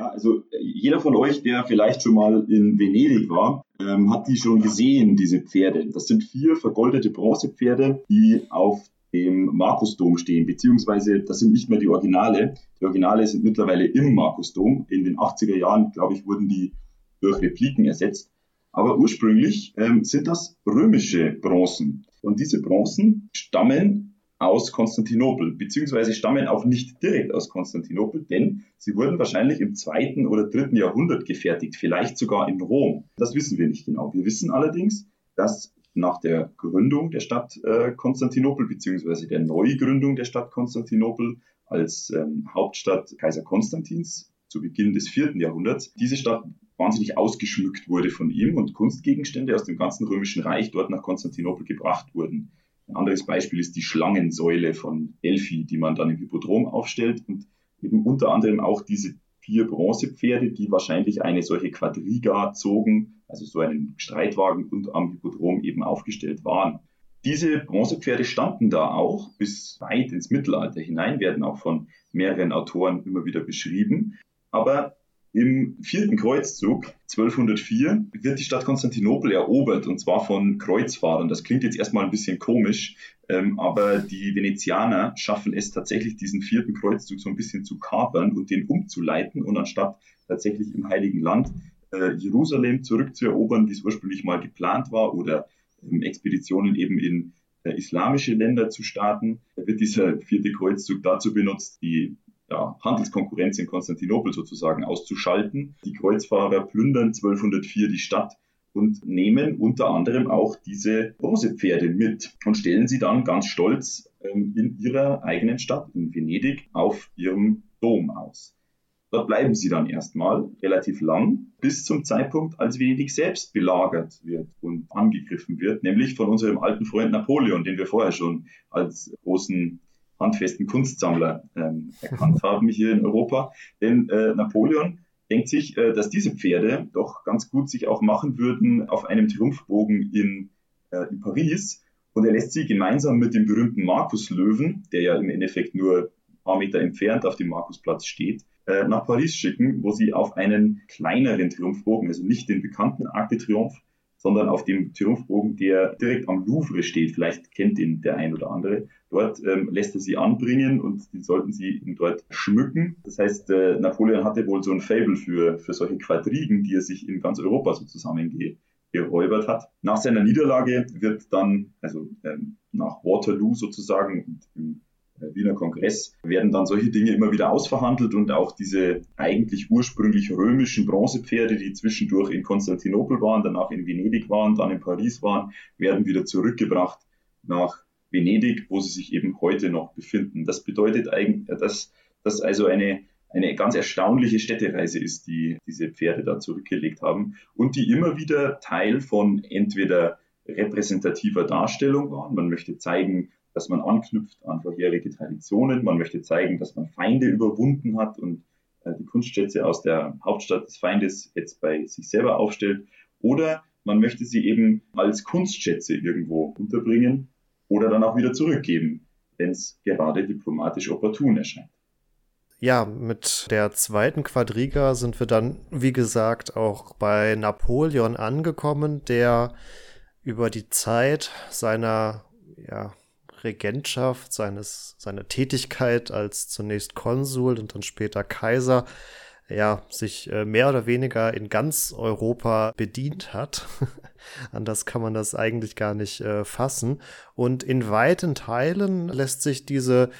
Ja, also jeder von euch, der vielleicht schon mal in Venedig war, ähm, hat die schon gesehen, diese Pferde. Das sind vier vergoldete Bronzepferde, die auf dem Markusdom stehen, beziehungsweise das sind nicht mehr die Originale. Die Originale sind mittlerweile im Markusdom. In den 80er Jahren, glaube ich, wurden die durch Repliken ersetzt. Aber ursprünglich ähm, sind das römische Bronzen. Und diese Bronzen stammen aus Konstantinopel, beziehungsweise stammen auch nicht direkt aus Konstantinopel, denn sie wurden wahrscheinlich im zweiten oder dritten Jahrhundert gefertigt, vielleicht sogar in Rom. Das wissen wir nicht genau. Wir wissen allerdings, dass nach der Gründung der Stadt äh, Konstantinopel, beziehungsweise der Neugründung der Stadt Konstantinopel als ähm, Hauptstadt Kaiser Konstantins zu Beginn des vierten Jahrhunderts, diese Stadt wahnsinnig ausgeschmückt wurde von ihm und Kunstgegenstände aus dem ganzen römischen Reich dort nach Konstantinopel gebracht wurden. Ein anderes Beispiel ist die Schlangensäule von Delphi, die man dann im Hippodrom aufstellt und eben unter anderem auch diese vier Bronzepferde, die wahrscheinlich eine solche Quadriga zogen, also so einen Streitwagen und am Hippodrom eben aufgestellt waren. Diese Bronzepferde standen da auch bis weit ins Mittelalter hinein, werden auch von mehreren Autoren immer wieder beschrieben. Aber im vierten Kreuzzug 1204 wird die Stadt Konstantinopel erobert und zwar von Kreuzfahrern. Das klingt jetzt erstmal ein bisschen komisch, ähm, aber die Venezianer schaffen es tatsächlich, diesen vierten Kreuzzug so ein bisschen zu kapern und den umzuleiten und anstatt tatsächlich im Heiligen Land äh, Jerusalem zurückzuerobern, wie es ursprünglich mal geplant war, oder ähm, Expeditionen eben in äh, islamische Länder zu starten, wird dieser vierte Kreuzzug dazu benutzt, die ja, Handelskonkurrenz in Konstantinopel sozusagen auszuschalten. Die Kreuzfahrer plündern 1204 die Stadt und nehmen unter anderem auch diese Bronzepferde mit und stellen sie dann ganz stolz ähm, in ihrer eigenen Stadt, in Venedig, auf ihrem Dom aus. Dort bleiben sie dann erstmal relativ lang, bis zum Zeitpunkt, als Venedig selbst belagert wird und angegriffen wird, nämlich von unserem alten Freund Napoleon, den wir vorher schon als großen handfesten Kunstsammler ähm, erkannt haben hier in Europa. Denn äh, Napoleon denkt sich, äh, dass diese Pferde doch ganz gut sich auch machen würden auf einem Triumphbogen in, äh, in Paris. Und er lässt sie gemeinsam mit dem berühmten Markuslöwen, der ja im Endeffekt nur ein paar Meter entfernt auf dem Markusplatz steht, äh, nach Paris schicken, wo sie auf einen kleineren Triumphbogen, also nicht den bekannten Arc de Triomphe, sondern auf dem Triumphbogen, der direkt am Louvre steht. Vielleicht kennt ihn der ein oder andere. Dort ähm, lässt er sie anbringen und die sollten sie ihn dort schmücken. Das heißt, äh, Napoleon hatte wohl so ein Fable für, für solche Quadrigen, die er sich in ganz Europa so zusammengeräubert hat. Nach seiner Niederlage wird dann, also ähm, nach Waterloo sozusagen und im Wiener Kongress werden dann solche Dinge immer wieder ausverhandelt und auch diese eigentlich ursprünglich römischen Bronzepferde, die zwischendurch in Konstantinopel waren, danach in Venedig waren, dann in Paris waren, werden wieder zurückgebracht nach Venedig, wo sie sich eben heute noch befinden. Das bedeutet eigentlich, äh, dass das also eine eine ganz erstaunliche Städtereise ist, die diese Pferde da zurückgelegt haben und die immer wieder Teil von entweder repräsentativer Darstellung waren. Man möchte zeigen, dass man anknüpft an vorherige Traditionen. Man möchte zeigen, dass man Feinde überwunden hat und äh, die Kunstschätze aus der Hauptstadt des Feindes jetzt bei sich selber aufstellt. Oder man möchte sie eben als Kunstschätze irgendwo unterbringen oder dann auch wieder zurückgeben, wenn es gerade diplomatisch opportun erscheint. Ja, mit der zweiten Quadriga sind wir dann, wie gesagt, auch bei Napoleon angekommen, der über die Zeit seiner ja, Regentschaft, seines, seiner Tätigkeit als zunächst Konsul und dann später Kaiser, ja, sich äh, mehr oder weniger in ganz Europa bedient hat. Anders kann man das eigentlich gar nicht äh, fassen. Und in weiten Teilen lässt sich diese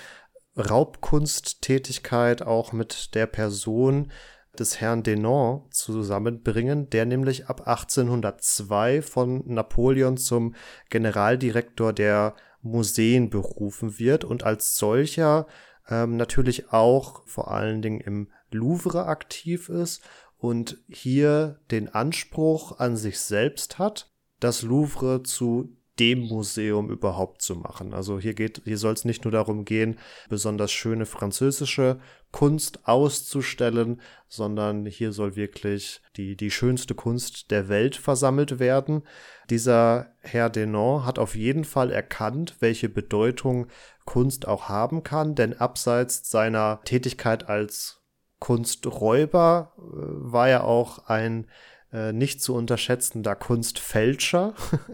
Raubkunsttätigkeit auch mit der Person des Herrn Denon zusammenbringen, der nämlich ab 1802 von Napoleon zum Generaldirektor der Museen berufen wird und als solcher ähm, natürlich auch vor allen Dingen im Louvre aktiv ist und hier den Anspruch an sich selbst hat, das Louvre zu dem Museum überhaupt zu machen. Also hier geht, hier soll es nicht nur darum gehen, besonders schöne französische Kunst auszustellen, sondern hier soll wirklich die, die schönste Kunst der Welt versammelt werden. Dieser Herr Denon hat auf jeden Fall erkannt, welche Bedeutung Kunst auch haben kann, denn abseits seiner Tätigkeit als Kunsträuber äh, war er auch ein äh, nicht zu unterschätzender Kunstfälscher,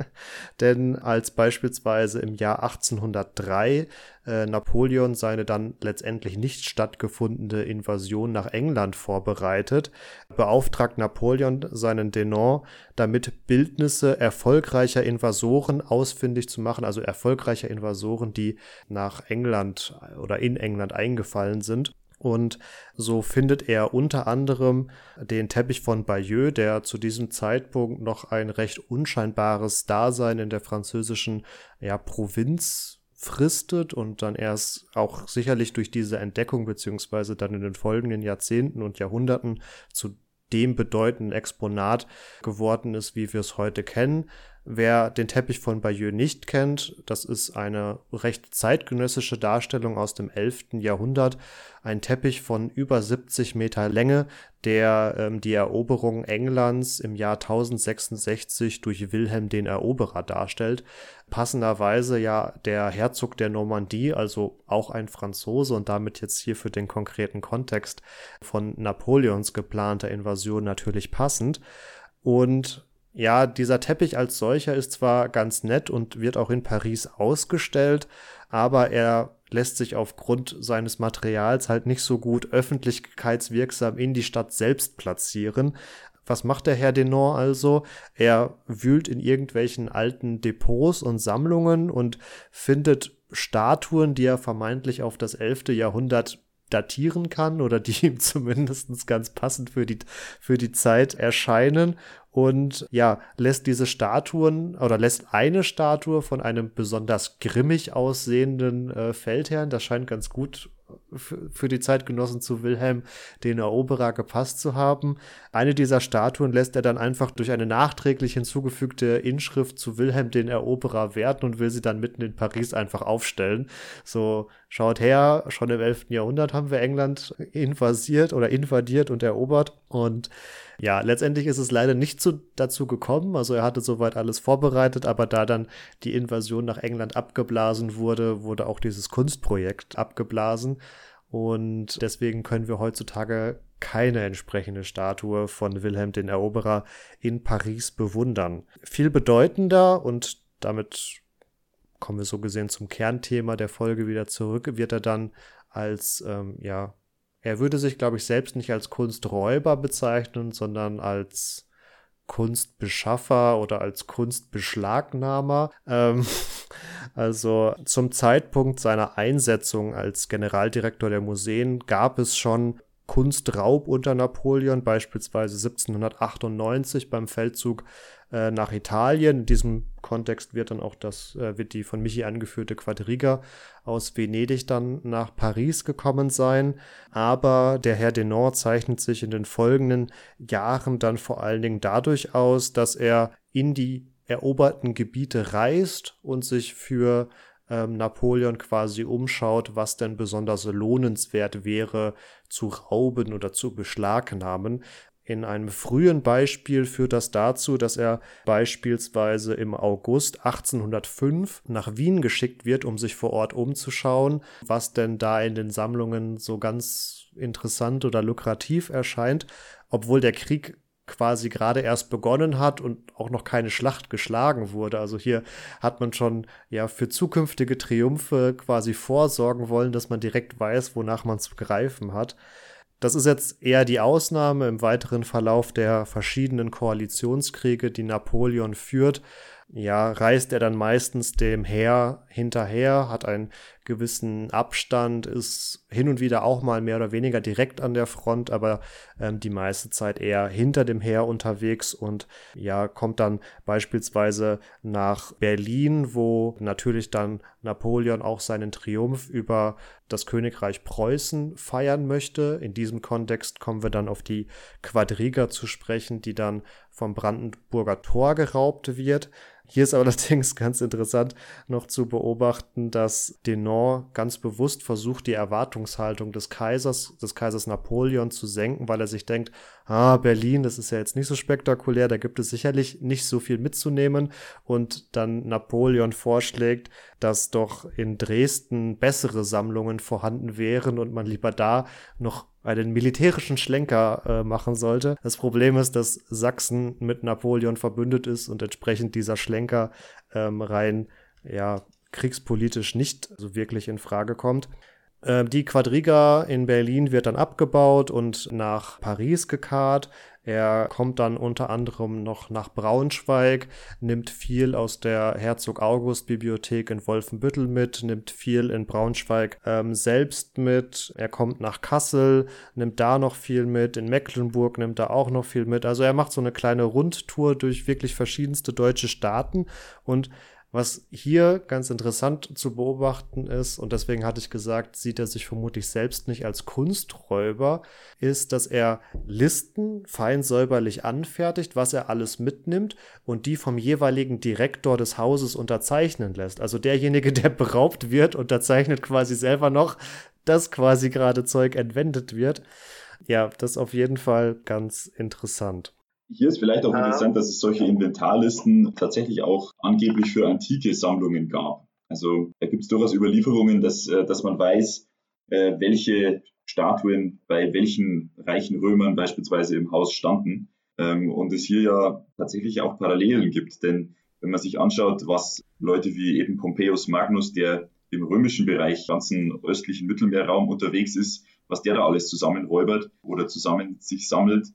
denn als beispielsweise im Jahr 1803 äh, Napoleon seine dann letztendlich nicht stattgefundene Invasion nach England vorbereitet, beauftragt Napoleon seinen Denon damit Bildnisse erfolgreicher Invasoren ausfindig zu machen, also erfolgreicher Invasoren, die nach England oder in England eingefallen sind. Und so findet er unter anderem den Teppich von Bayeux, der zu diesem Zeitpunkt noch ein recht unscheinbares Dasein in der französischen ja, Provinz fristet und dann erst auch sicherlich durch diese Entdeckung beziehungsweise dann in den folgenden Jahrzehnten und Jahrhunderten zu dem bedeutenden Exponat geworden ist, wie wir es heute kennen. Wer den Teppich von Bayeux nicht kennt, das ist eine recht zeitgenössische Darstellung aus dem 11. Jahrhundert. Ein Teppich von über 70 Meter Länge, der ähm, die Eroberung Englands im Jahr 1066 durch Wilhelm den Eroberer darstellt. Passenderweise ja der Herzog der Normandie, also auch ein Franzose und damit jetzt hier für den konkreten Kontext von Napoleons geplanter Invasion natürlich passend. Und ja, dieser Teppich als solcher ist zwar ganz nett und wird auch in Paris ausgestellt, aber er lässt sich aufgrund seines Materials halt nicht so gut öffentlichkeitswirksam in die Stadt selbst platzieren. Was macht der Herr Denon also? Er wühlt in irgendwelchen alten Depots und Sammlungen und findet Statuen, die er vermeintlich auf das 11. Jahrhundert datieren kann oder die ihm zumindest ganz passend für die, für die Zeit erscheinen. Und ja, lässt diese Statuen oder lässt eine Statue von einem besonders grimmig aussehenden äh, Feldherrn, das scheint ganz gut für die Zeitgenossen zu Wilhelm den Eroberer gepasst zu haben. Eine dieser Statuen lässt er dann einfach durch eine nachträglich hinzugefügte Inschrift zu Wilhelm den Eroberer werten und will sie dann mitten in Paris einfach aufstellen. So, schaut her, schon im 11. Jahrhundert haben wir England invasiert oder invadiert und erobert und ja, letztendlich ist es leider nicht zu, dazu gekommen. Also er hatte soweit alles vorbereitet, aber da dann die Invasion nach England abgeblasen wurde, wurde auch dieses Kunstprojekt abgeblasen. Und deswegen können wir heutzutage keine entsprechende Statue von Wilhelm den Eroberer in Paris bewundern. Viel bedeutender und damit kommen wir so gesehen zum Kernthema der Folge wieder zurück, wird er dann als ähm, ja, er würde sich, glaube ich, selbst nicht als Kunsträuber bezeichnen, sondern als Kunstbeschaffer oder als Kunstbeschlagnahmer. Ähm, also zum Zeitpunkt seiner Einsetzung als Generaldirektor der Museen gab es schon Kunstraub unter Napoleon, beispielsweise 1798 beim Feldzug äh, nach Italien. In diesem Kontext wird dann auch das, äh, wird die von Michi angeführte Quadriga aus Venedig dann nach Paris gekommen sein. Aber der Herr Denord zeichnet sich in den folgenden Jahren dann vor allen Dingen dadurch aus, dass er in die eroberten Gebiete reist und sich für ähm, Napoleon quasi umschaut, was denn besonders lohnenswert wäre zu rauben oder zu beschlagnahmen. In einem frühen Beispiel führt das dazu, dass er beispielsweise im August 1805 nach Wien geschickt wird, um sich vor Ort umzuschauen, was denn da in den Sammlungen so ganz interessant oder lukrativ erscheint, obwohl der Krieg quasi gerade erst begonnen hat und auch noch keine Schlacht geschlagen wurde. Also hier hat man schon ja für zukünftige Triumphe quasi vorsorgen wollen, dass man direkt weiß, wonach man zu greifen hat. Das ist jetzt eher die Ausnahme im weiteren Verlauf der verschiedenen Koalitionskriege, die Napoleon führt, ja, reist er dann meistens dem Heer hinterher, hat einen gewissen Abstand, ist hin und wieder auch mal mehr oder weniger direkt an der Front, aber ähm, die meiste Zeit eher hinter dem Heer unterwegs und ja, kommt dann beispielsweise nach Berlin, wo natürlich dann Napoleon auch seinen Triumph über das Königreich Preußen feiern möchte. In diesem Kontext kommen wir dann auf die Quadriga zu sprechen, die dann vom Brandenburger Tor geraubt wird. Hier ist allerdings ganz interessant noch zu beobachten, dass Denon ganz bewusst versucht, die Erwartungshaltung des Kaisers, des Kaisers Napoleon zu senken, weil er sich denkt, ah, Berlin, das ist ja jetzt nicht so spektakulär, da gibt es sicherlich nicht so viel mitzunehmen und dann Napoleon vorschlägt, dass doch in Dresden bessere Sammlungen vorhanden wären und man lieber da noch einen militärischen Schlenker äh, machen sollte. Das Problem ist, dass Sachsen mit Napoleon verbündet ist und entsprechend dieser Schlenker ähm, rein ja kriegspolitisch nicht so wirklich in Frage kommt. Äh, die Quadriga in Berlin wird dann abgebaut und nach Paris gekarrt. Er kommt dann unter anderem noch nach Braunschweig, nimmt viel aus der Herzog August Bibliothek in Wolfenbüttel mit, nimmt viel in Braunschweig ähm, selbst mit. Er kommt nach Kassel, nimmt da noch viel mit. In Mecklenburg nimmt er auch noch viel mit. Also er macht so eine kleine Rundtour durch wirklich verschiedenste deutsche Staaten und was hier ganz interessant zu beobachten ist, und deswegen hatte ich gesagt, sieht er sich vermutlich selbst nicht als Kunsträuber, ist, dass er Listen fein säuberlich anfertigt, was er alles mitnimmt und die vom jeweiligen Direktor des Hauses unterzeichnen lässt. Also derjenige, der beraubt wird, unterzeichnet quasi selber noch, dass quasi gerade Zeug entwendet wird. Ja, das ist auf jeden Fall ganz interessant. Hier ist vielleicht auch interessant, dass es solche Inventarlisten tatsächlich auch angeblich für antike Sammlungen gab. Also da gibt es durchaus Überlieferungen, dass, äh, dass man weiß, äh, welche Statuen bei welchen reichen Römern beispielsweise im Haus standen. Ähm, und es hier ja tatsächlich auch Parallelen gibt. Denn wenn man sich anschaut, was Leute wie eben Pompeius Magnus, der im römischen Bereich, ganzen östlichen Mittelmeerraum unterwegs ist, was der da alles zusammenräubert oder zusammen sich sammelt,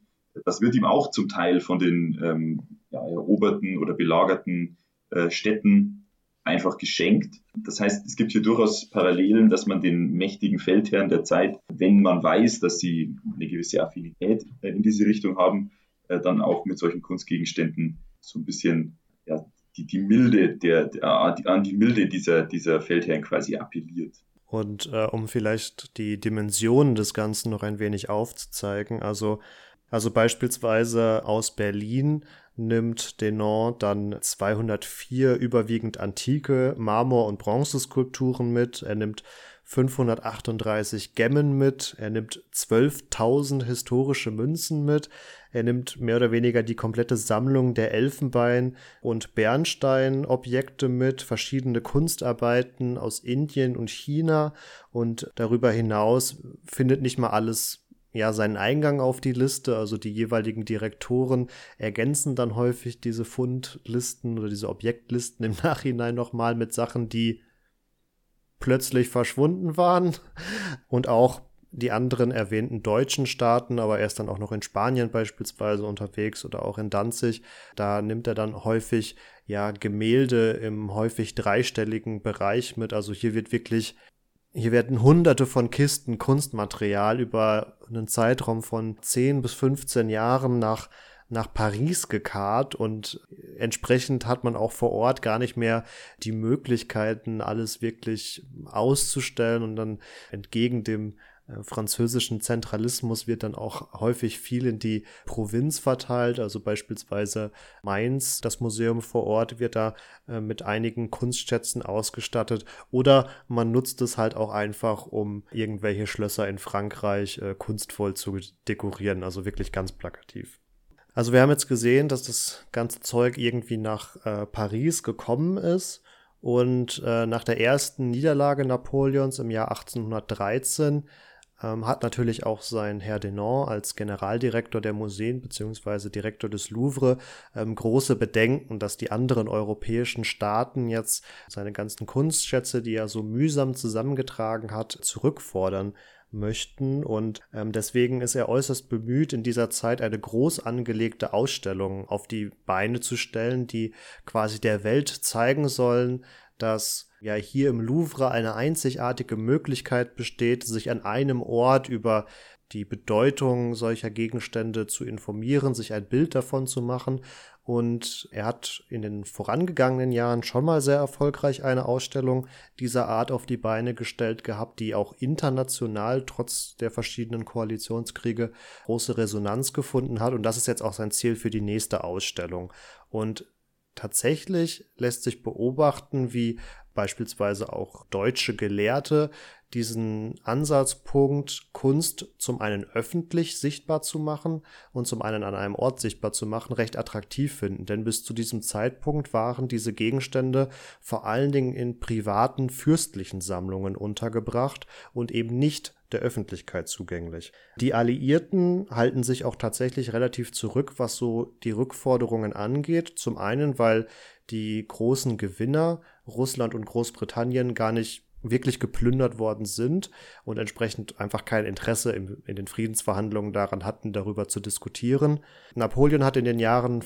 das wird ihm auch zum Teil von den ähm, ja, eroberten oder belagerten äh, Städten einfach geschenkt. Das heißt, es gibt hier durchaus Parallelen, dass man den mächtigen Feldherren der Zeit, wenn man weiß, dass sie eine gewisse Affinität äh, in diese Richtung haben, äh, dann auch mit solchen Kunstgegenständen so ein bisschen ja, die, die Milde der, der, an die Milde dieser, dieser Feldherren quasi appelliert. Und äh, um vielleicht die Dimensionen des Ganzen noch ein wenig aufzuzeigen, also, also beispielsweise aus Berlin nimmt Denon dann 204 überwiegend antike Marmor- und Bronzeskulpturen mit. Er nimmt 538 Gemmen mit, er nimmt 12.000 historische Münzen mit, er nimmt mehr oder weniger die komplette Sammlung der Elfenbein- und Bernsteinobjekte mit, verschiedene Kunstarbeiten aus Indien und China. Und darüber hinaus findet nicht mal alles ja seinen Eingang auf die Liste. Also die jeweiligen Direktoren ergänzen dann häufig diese Fundlisten oder diese Objektlisten im Nachhinein nochmal mit Sachen, die plötzlich verschwunden waren und auch die anderen erwähnten deutschen Staaten, aber er ist dann auch noch in Spanien beispielsweise unterwegs oder auch in Danzig. Da nimmt er dann häufig ja Gemälde im häufig dreistelligen Bereich mit. Also hier wird wirklich, hier werden hunderte von Kisten Kunstmaterial über einen Zeitraum von 10 bis 15 Jahren nach nach Paris gekarrt und entsprechend hat man auch vor Ort gar nicht mehr die Möglichkeiten, alles wirklich auszustellen und dann entgegen dem französischen Zentralismus wird dann auch häufig viel in die Provinz verteilt. Also beispielsweise Mainz, das Museum vor Ort, wird da äh, mit einigen Kunstschätzen ausgestattet. Oder man nutzt es halt auch einfach, um irgendwelche Schlösser in Frankreich äh, kunstvoll zu dekorieren. Also wirklich ganz plakativ. Also wir haben jetzt gesehen, dass das ganze Zeug irgendwie nach äh, Paris gekommen ist und äh, nach der ersten Niederlage Napoleons im Jahr 1813 ähm, hat natürlich auch sein Herr Denon als Generaldirektor der Museen bzw. Direktor des Louvre ähm, große Bedenken, dass die anderen europäischen Staaten jetzt seine ganzen Kunstschätze, die er so mühsam zusammengetragen hat, zurückfordern möchten. Und ähm, deswegen ist er äußerst bemüht, in dieser Zeit eine groß angelegte Ausstellung auf die Beine zu stellen, die quasi der Welt zeigen sollen, dass ja hier im Louvre eine einzigartige Möglichkeit besteht, sich an einem Ort über die Bedeutung solcher Gegenstände zu informieren, sich ein Bild davon zu machen. Und er hat in den vorangegangenen Jahren schon mal sehr erfolgreich eine Ausstellung dieser Art auf die Beine gestellt gehabt, die auch international trotz der verschiedenen Koalitionskriege große Resonanz gefunden hat. Und das ist jetzt auch sein Ziel für die nächste Ausstellung. Und tatsächlich lässt sich beobachten, wie beispielsweise auch deutsche Gelehrte diesen Ansatzpunkt, Kunst zum einen öffentlich sichtbar zu machen und zum einen an einem Ort sichtbar zu machen, recht attraktiv finden. Denn bis zu diesem Zeitpunkt waren diese Gegenstände vor allen Dingen in privaten fürstlichen Sammlungen untergebracht und eben nicht der Öffentlichkeit zugänglich. Die Alliierten halten sich auch tatsächlich relativ zurück, was so die Rückforderungen angeht. Zum einen, weil die großen Gewinner, Russland und Großbritannien, gar nicht wirklich geplündert worden sind und entsprechend einfach kein Interesse im, in den Friedensverhandlungen daran hatten, darüber zu diskutieren. Napoleon hat in den Jahren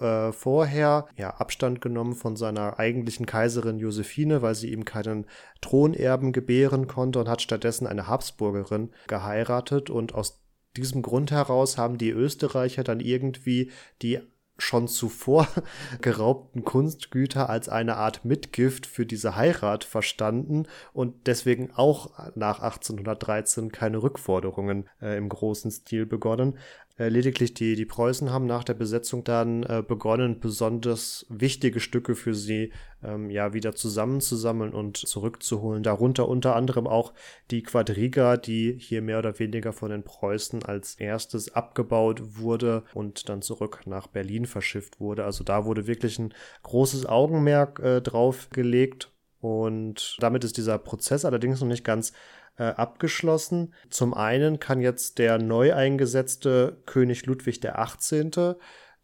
äh, vorher ja, Abstand genommen von seiner eigentlichen Kaiserin Josephine, weil sie ihm keinen Thronerben gebären konnte und hat stattdessen eine Habsburgerin geheiratet und aus diesem Grund heraus haben die Österreicher dann irgendwie die schon zuvor geraubten Kunstgüter als eine Art Mitgift für diese Heirat verstanden und deswegen auch nach 1813 keine Rückforderungen äh, im großen Stil begonnen. Äh, lediglich die, die Preußen haben nach der Besetzung dann äh, begonnen, besonders wichtige Stücke für sie ähm, ja wieder zusammenzusammeln und zurückzuholen. Darunter unter anderem auch die Quadriga, die hier mehr oder weniger von den Preußen als erstes abgebaut wurde und dann zurück nach Berlin verschifft wurde. Also da wurde wirklich ein großes Augenmerk äh, drauf gelegt. Und damit ist dieser Prozess allerdings noch nicht ganz äh, abgeschlossen. Zum einen kann jetzt der neu eingesetzte König Ludwig XVIII.,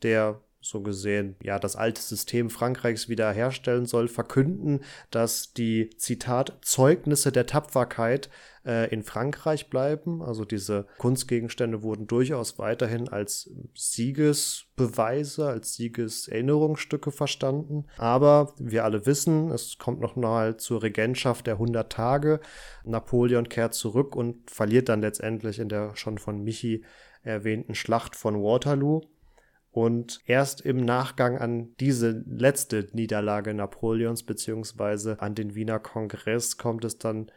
der so gesehen ja das alte System Frankreichs wiederherstellen soll, verkünden, dass die Zitat Zeugnisse der Tapferkeit äh, in Frankreich bleiben. Also diese Kunstgegenstände wurden durchaus weiterhin als Siegesbeweise, als Siegeserinnerungsstücke verstanden. Aber wir alle wissen, es kommt noch mal zur Regentschaft der 100 Tage. Napoleon kehrt zurück und verliert dann letztendlich in der schon von Michi erwähnten Schlacht von Waterloo. Und erst im Nachgang an diese letzte Niederlage Napoleons beziehungsweise an den Wiener Kongress kommt es dann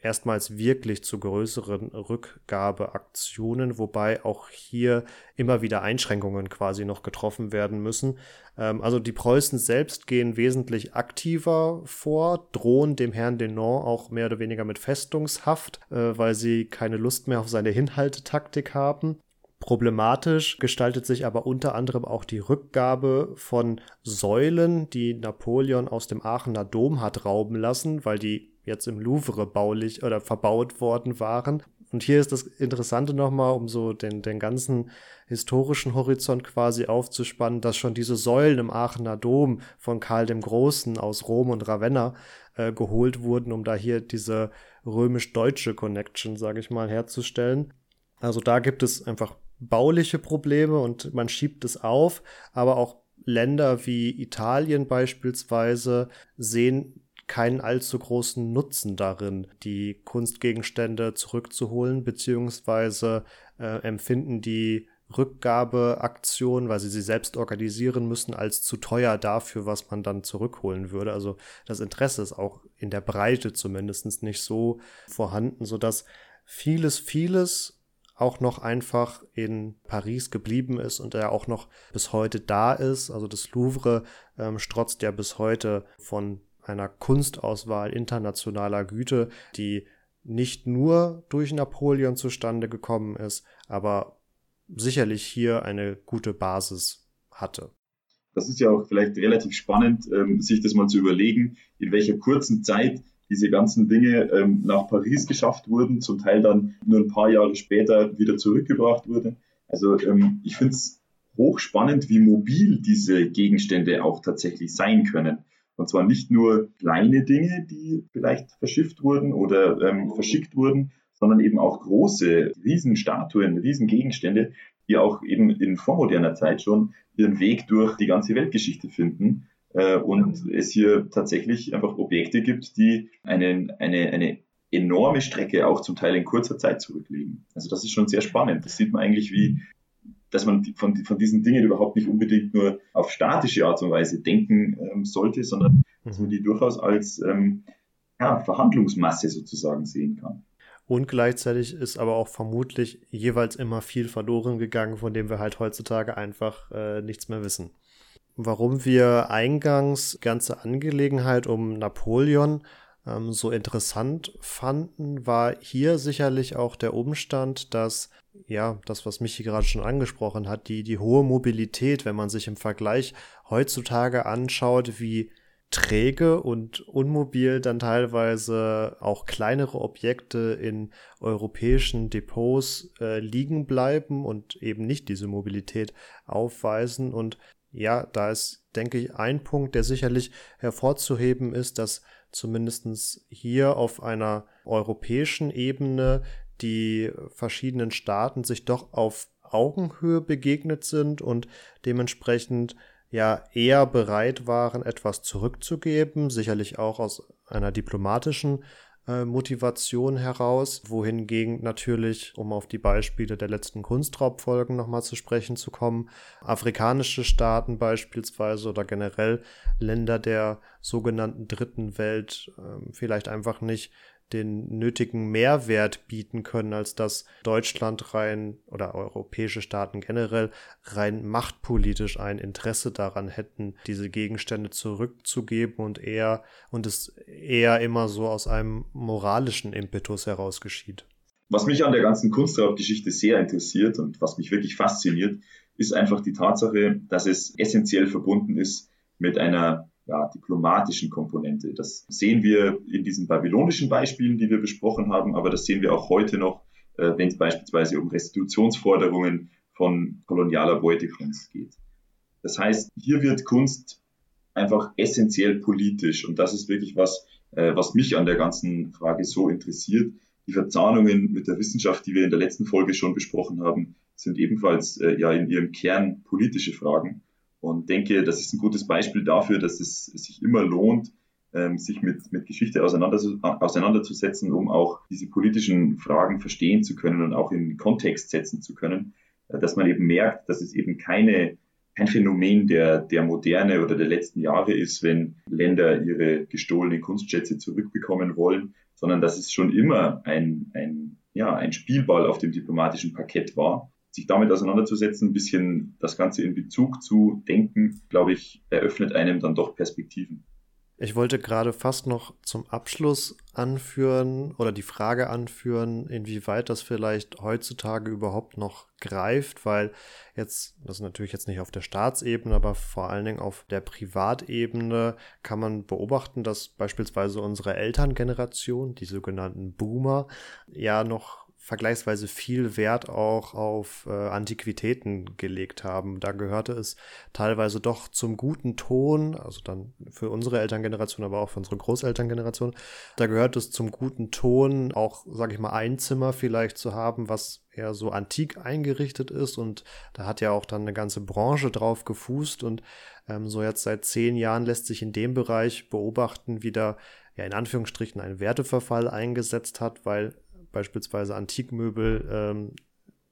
erstmals wirklich zu größeren Rückgabeaktionen, wobei auch hier immer wieder Einschränkungen quasi noch getroffen werden müssen. Ähm, also die Preußen selbst gehen wesentlich aktiver vor, drohen dem Herrn Denon auch mehr oder weniger mit Festungshaft, äh, weil sie keine Lust mehr auf seine Hinhaltetaktik haben. Problematisch gestaltet sich aber unter anderem auch die Rückgabe von Säulen, die Napoleon aus dem Aachener Dom hat rauben lassen, weil die jetzt im Louvre baulich oder verbaut worden waren. Und hier ist das Interessante nochmal, um so den, den ganzen historischen Horizont quasi aufzuspannen, dass schon diese Säulen im Aachener Dom von Karl dem Großen aus Rom und Ravenna äh, geholt wurden, um da hier diese römisch-deutsche Connection, sage ich mal, herzustellen. Also da gibt es einfach bauliche Probleme und man schiebt es auf, aber auch Länder wie Italien beispielsweise sehen keinen allzu großen Nutzen darin, die Kunstgegenstände zurückzuholen, beziehungsweise äh, empfinden die Rückgabeaktion, weil sie sie selbst organisieren müssen, als zu teuer dafür, was man dann zurückholen würde. Also das Interesse ist auch in der Breite zumindest nicht so vorhanden, sodass vieles, vieles auch noch einfach in Paris geblieben ist und er auch noch bis heute da ist. Also das Louvre ähm, strotzt ja bis heute von einer Kunstauswahl internationaler Güte, die nicht nur durch Napoleon zustande gekommen ist, aber sicherlich hier eine gute Basis hatte. Das ist ja auch vielleicht relativ spannend, ähm, sich das mal zu überlegen, in welcher kurzen Zeit diese ganzen Dinge ähm, nach Paris geschafft wurden, zum Teil dann nur ein paar Jahre später wieder zurückgebracht wurde. Also ähm, ich finde es hochspannend, wie mobil diese Gegenstände auch tatsächlich sein können. Und zwar nicht nur kleine Dinge, die vielleicht verschifft wurden oder ähm, verschickt wurden, sondern eben auch große Riesenstatuen, Riesengegenstände, die auch eben in vormoderner Zeit schon ihren Weg durch die ganze Weltgeschichte finden und es hier tatsächlich einfach Objekte gibt, die einen, eine, eine enorme Strecke auch zum Teil in kurzer Zeit zurücklegen. Also das ist schon sehr spannend. Das sieht man eigentlich wie, dass man von, von diesen Dingen überhaupt nicht unbedingt nur auf statische Art und Weise denken ähm, sollte, sondern dass man die durchaus als ähm, ja, Verhandlungsmasse sozusagen sehen kann. Und gleichzeitig ist aber auch vermutlich jeweils immer viel verloren gegangen, von dem wir halt heutzutage einfach äh, nichts mehr wissen warum wir eingangs ganze Angelegenheit um Napoleon ähm, so interessant fanden, war hier sicherlich auch der Umstand, dass ja, das, was Michi gerade schon angesprochen hat, die, die hohe Mobilität, wenn man sich im Vergleich heutzutage anschaut, wie träge und unmobil dann teilweise auch kleinere Objekte in europäischen Depots äh, liegen bleiben und eben nicht diese Mobilität aufweisen. Und ja, da ist, denke ich, ein Punkt, der sicherlich hervorzuheben ist, dass zumindestens hier auf einer europäischen Ebene die verschiedenen Staaten sich doch auf Augenhöhe begegnet sind und dementsprechend ja eher bereit waren, etwas zurückzugeben, sicherlich auch aus einer diplomatischen Motivation heraus, wohingegen natürlich, um auf die Beispiele der letzten Kunstraubfolgen nochmal zu sprechen zu kommen, afrikanische Staaten beispielsweise oder generell Länder der sogenannten dritten Welt äh, vielleicht einfach nicht den nötigen Mehrwert bieten können, als dass Deutschland rein oder europäische Staaten generell rein machtpolitisch ein Interesse daran hätten, diese Gegenstände zurückzugeben und eher und es eher immer so aus einem moralischen Impetus heraus geschieht. Was mich an der ganzen Kunstraubgeschichte sehr interessiert und was mich wirklich fasziniert, ist einfach die Tatsache, dass es essentiell verbunden ist mit einer ja, diplomatischen Komponente. Das sehen wir in diesen babylonischen Beispielen, die wir besprochen haben, aber das sehen wir auch heute noch, äh, wenn es beispielsweise um Restitutionsforderungen von kolonialer Beutekunst geht. Das heißt, hier wird Kunst einfach essentiell politisch und das ist wirklich was, äh, was mich an der ganzen Frage so interessiert. Die Verzahnungen mit der Wissenschaft, die wir in der letzten Folge schon besprochen haben, sind ebenfalls äh, ja in ihrem Kern politische Fragen und denke, das ist ein gutes Beispiel dafür, dass es sich immer lohnt, ähm, sich mit, mit Geschichte auseinanderzusetzen, um auch diese politischen Fragen verstehen zu können und auch in Kontext setzen zu können, äh, dass man eben merkt, dass es eben keine kein Phänomen der, der Moderne oder der letzten Jahre ist, wenn Länder ihre gestohlenen Kunstschätze zurückbekommen wollen, sondern dass es schon immer ein, ein, ja, ein Spielball auf dem diplomatischen Parkett war. Sich damit auseinanderzusetzen, ein bisschen das Ganze in Bezug zu denken, glaube ich, eröffnet einem dann doch Perspektiven. Ich wollte gerade fast noch zum Abschluss anführen oder die Frage anführen, inwieweit das vielleicht heutzutage überhaupt noch greift, weil jetzt, das ist natürlich jetzt nicht auf der Staatsebene, aber vor allen Dingen auf der Privatebene kann man beobachten, dass beispielsweise unsere Elterngeneration, die sogenannten Boomer, ja noch vergleichsweise viel Wert auch auf äh, Antiquitäten gelegt haben. Da gehörte es teilweise doch zum guten Ton, also dann für unsere Elterngeneration, aber auch für unsere Großelterngeneration, da gehört es zum guten Ton, auch, sage ich mal, ein Zimmer vielleicht zu haben, was eher so antik eingerichtet ist und da hat ja auch dann eine ganze Branche drauf gefußt und ähm, so jetzt seit zehn Jahren lässt sich in dem Bereich beobachten, wie da ja in Anführungsstrichen ein Werteverfall eingesetzt hat, weil beispielsweise Antikmöbel ähm,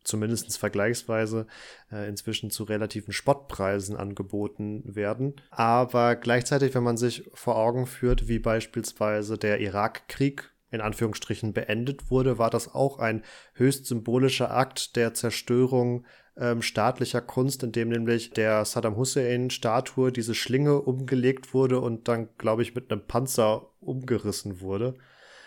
zumindest vergleichsweise äh, inzwischen zu relativen Spottpreisen angeboten werden. Aber gleichzeitig, wenn man sich vor Augen führt, wie beispielsweise der Irakkrieg in Anführungsstrichen beendet wurde, war das auch ein höchst symbolischer Akt der Zerstörung ähm, staatlicher Kunst, in dem nämlich der Saddam Hussein-Statue diese Schlinge umgelegt wurde und dann, glaube ich, mit einem Panzer umgerissen wurde.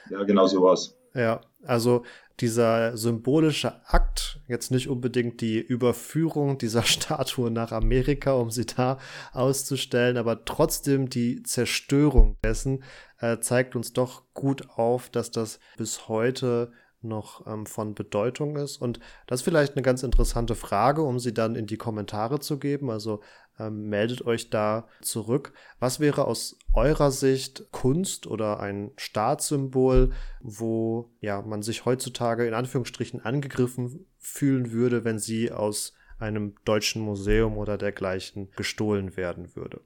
Ja, genau so war's. Ja, also dieser symbolische Akt, jetzt nicht unbedingt die Überführung dieser Statue nach Amerika, um sie da auszustellen, aber trotzdem die Zerstörung dessen äh, zeigt uns doch gut auf, dass das bis heute noch ähm, von Bedeutung ist. Und das ist vielleicht eine ganz interessante Frage, um sie dann in die Kommentare zu geben. Also ähm, meldet euch da zurück. Was wäre aus eurer Sicht Kunst oder ein Staatssymbol, wo ja man sich heutzutage in Anführungsstrichen angegriffen fühlen würde, wenn sie aus einem deutschen Museum oder dergleichen gestohlen werden würde?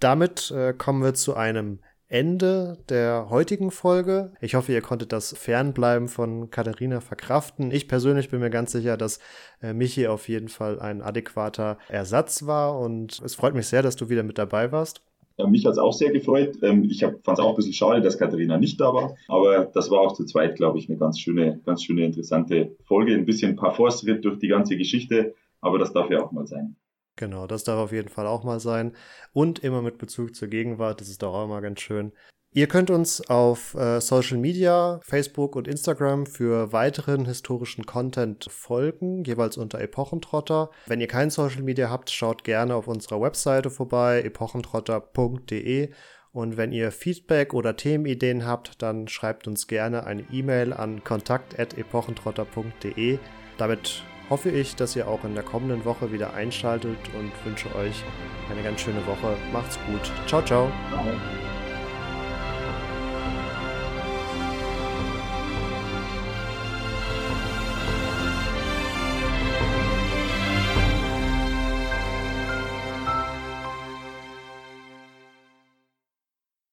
Damit äh, kommen wir zu einem Ende der heutigen Folge. Ich hoffe, ihr konntet das Fernbleiben von Katharina verkraften. Ich persönlich bin mir ganz sicher, dass äh, Michi auf jeden Fall ein adäquater Ersatz war und es freut mich sehr, dass du wieder mit dabei warst. Ja, mich hat es auch sehr gefreut. Ähm, ich fand es auch ein bisschen schade, dass Katharina nicht da war, aber das war auch zu zweit, glaube ich, eine ganz schöne, ganz schöne, interessante Folge. Ein bisschen ein paar durch die ganze Geschichte, aber das darf ja auch mal sein. Genau, das darf auf jeden Fall auch mal sein. Und immer mit Bezug zur Gegenwart, das ist doch auch immer ganz schön. Ihr könnt uns auf äh, Social Media, Facebook und Instagram für weiteren historischen Content folgen, jeweils unter Epochentrotter. Wenn ihr kein Social Media habt, schaut gerne auf unserer Webseite vorbei, epochentrotter.de. Und wenn ihr Feedback oder Themenideen habt, dann schreibt uns gerne eine E-Mail an kontakt.epochentrotter.de. Damit hoffe ich, dass ihr auch in der kommenden Woche wieder einschaltet und wünsche euch eine ganz schöne Woche. Macht's gut. Ciao, ciao. ciao.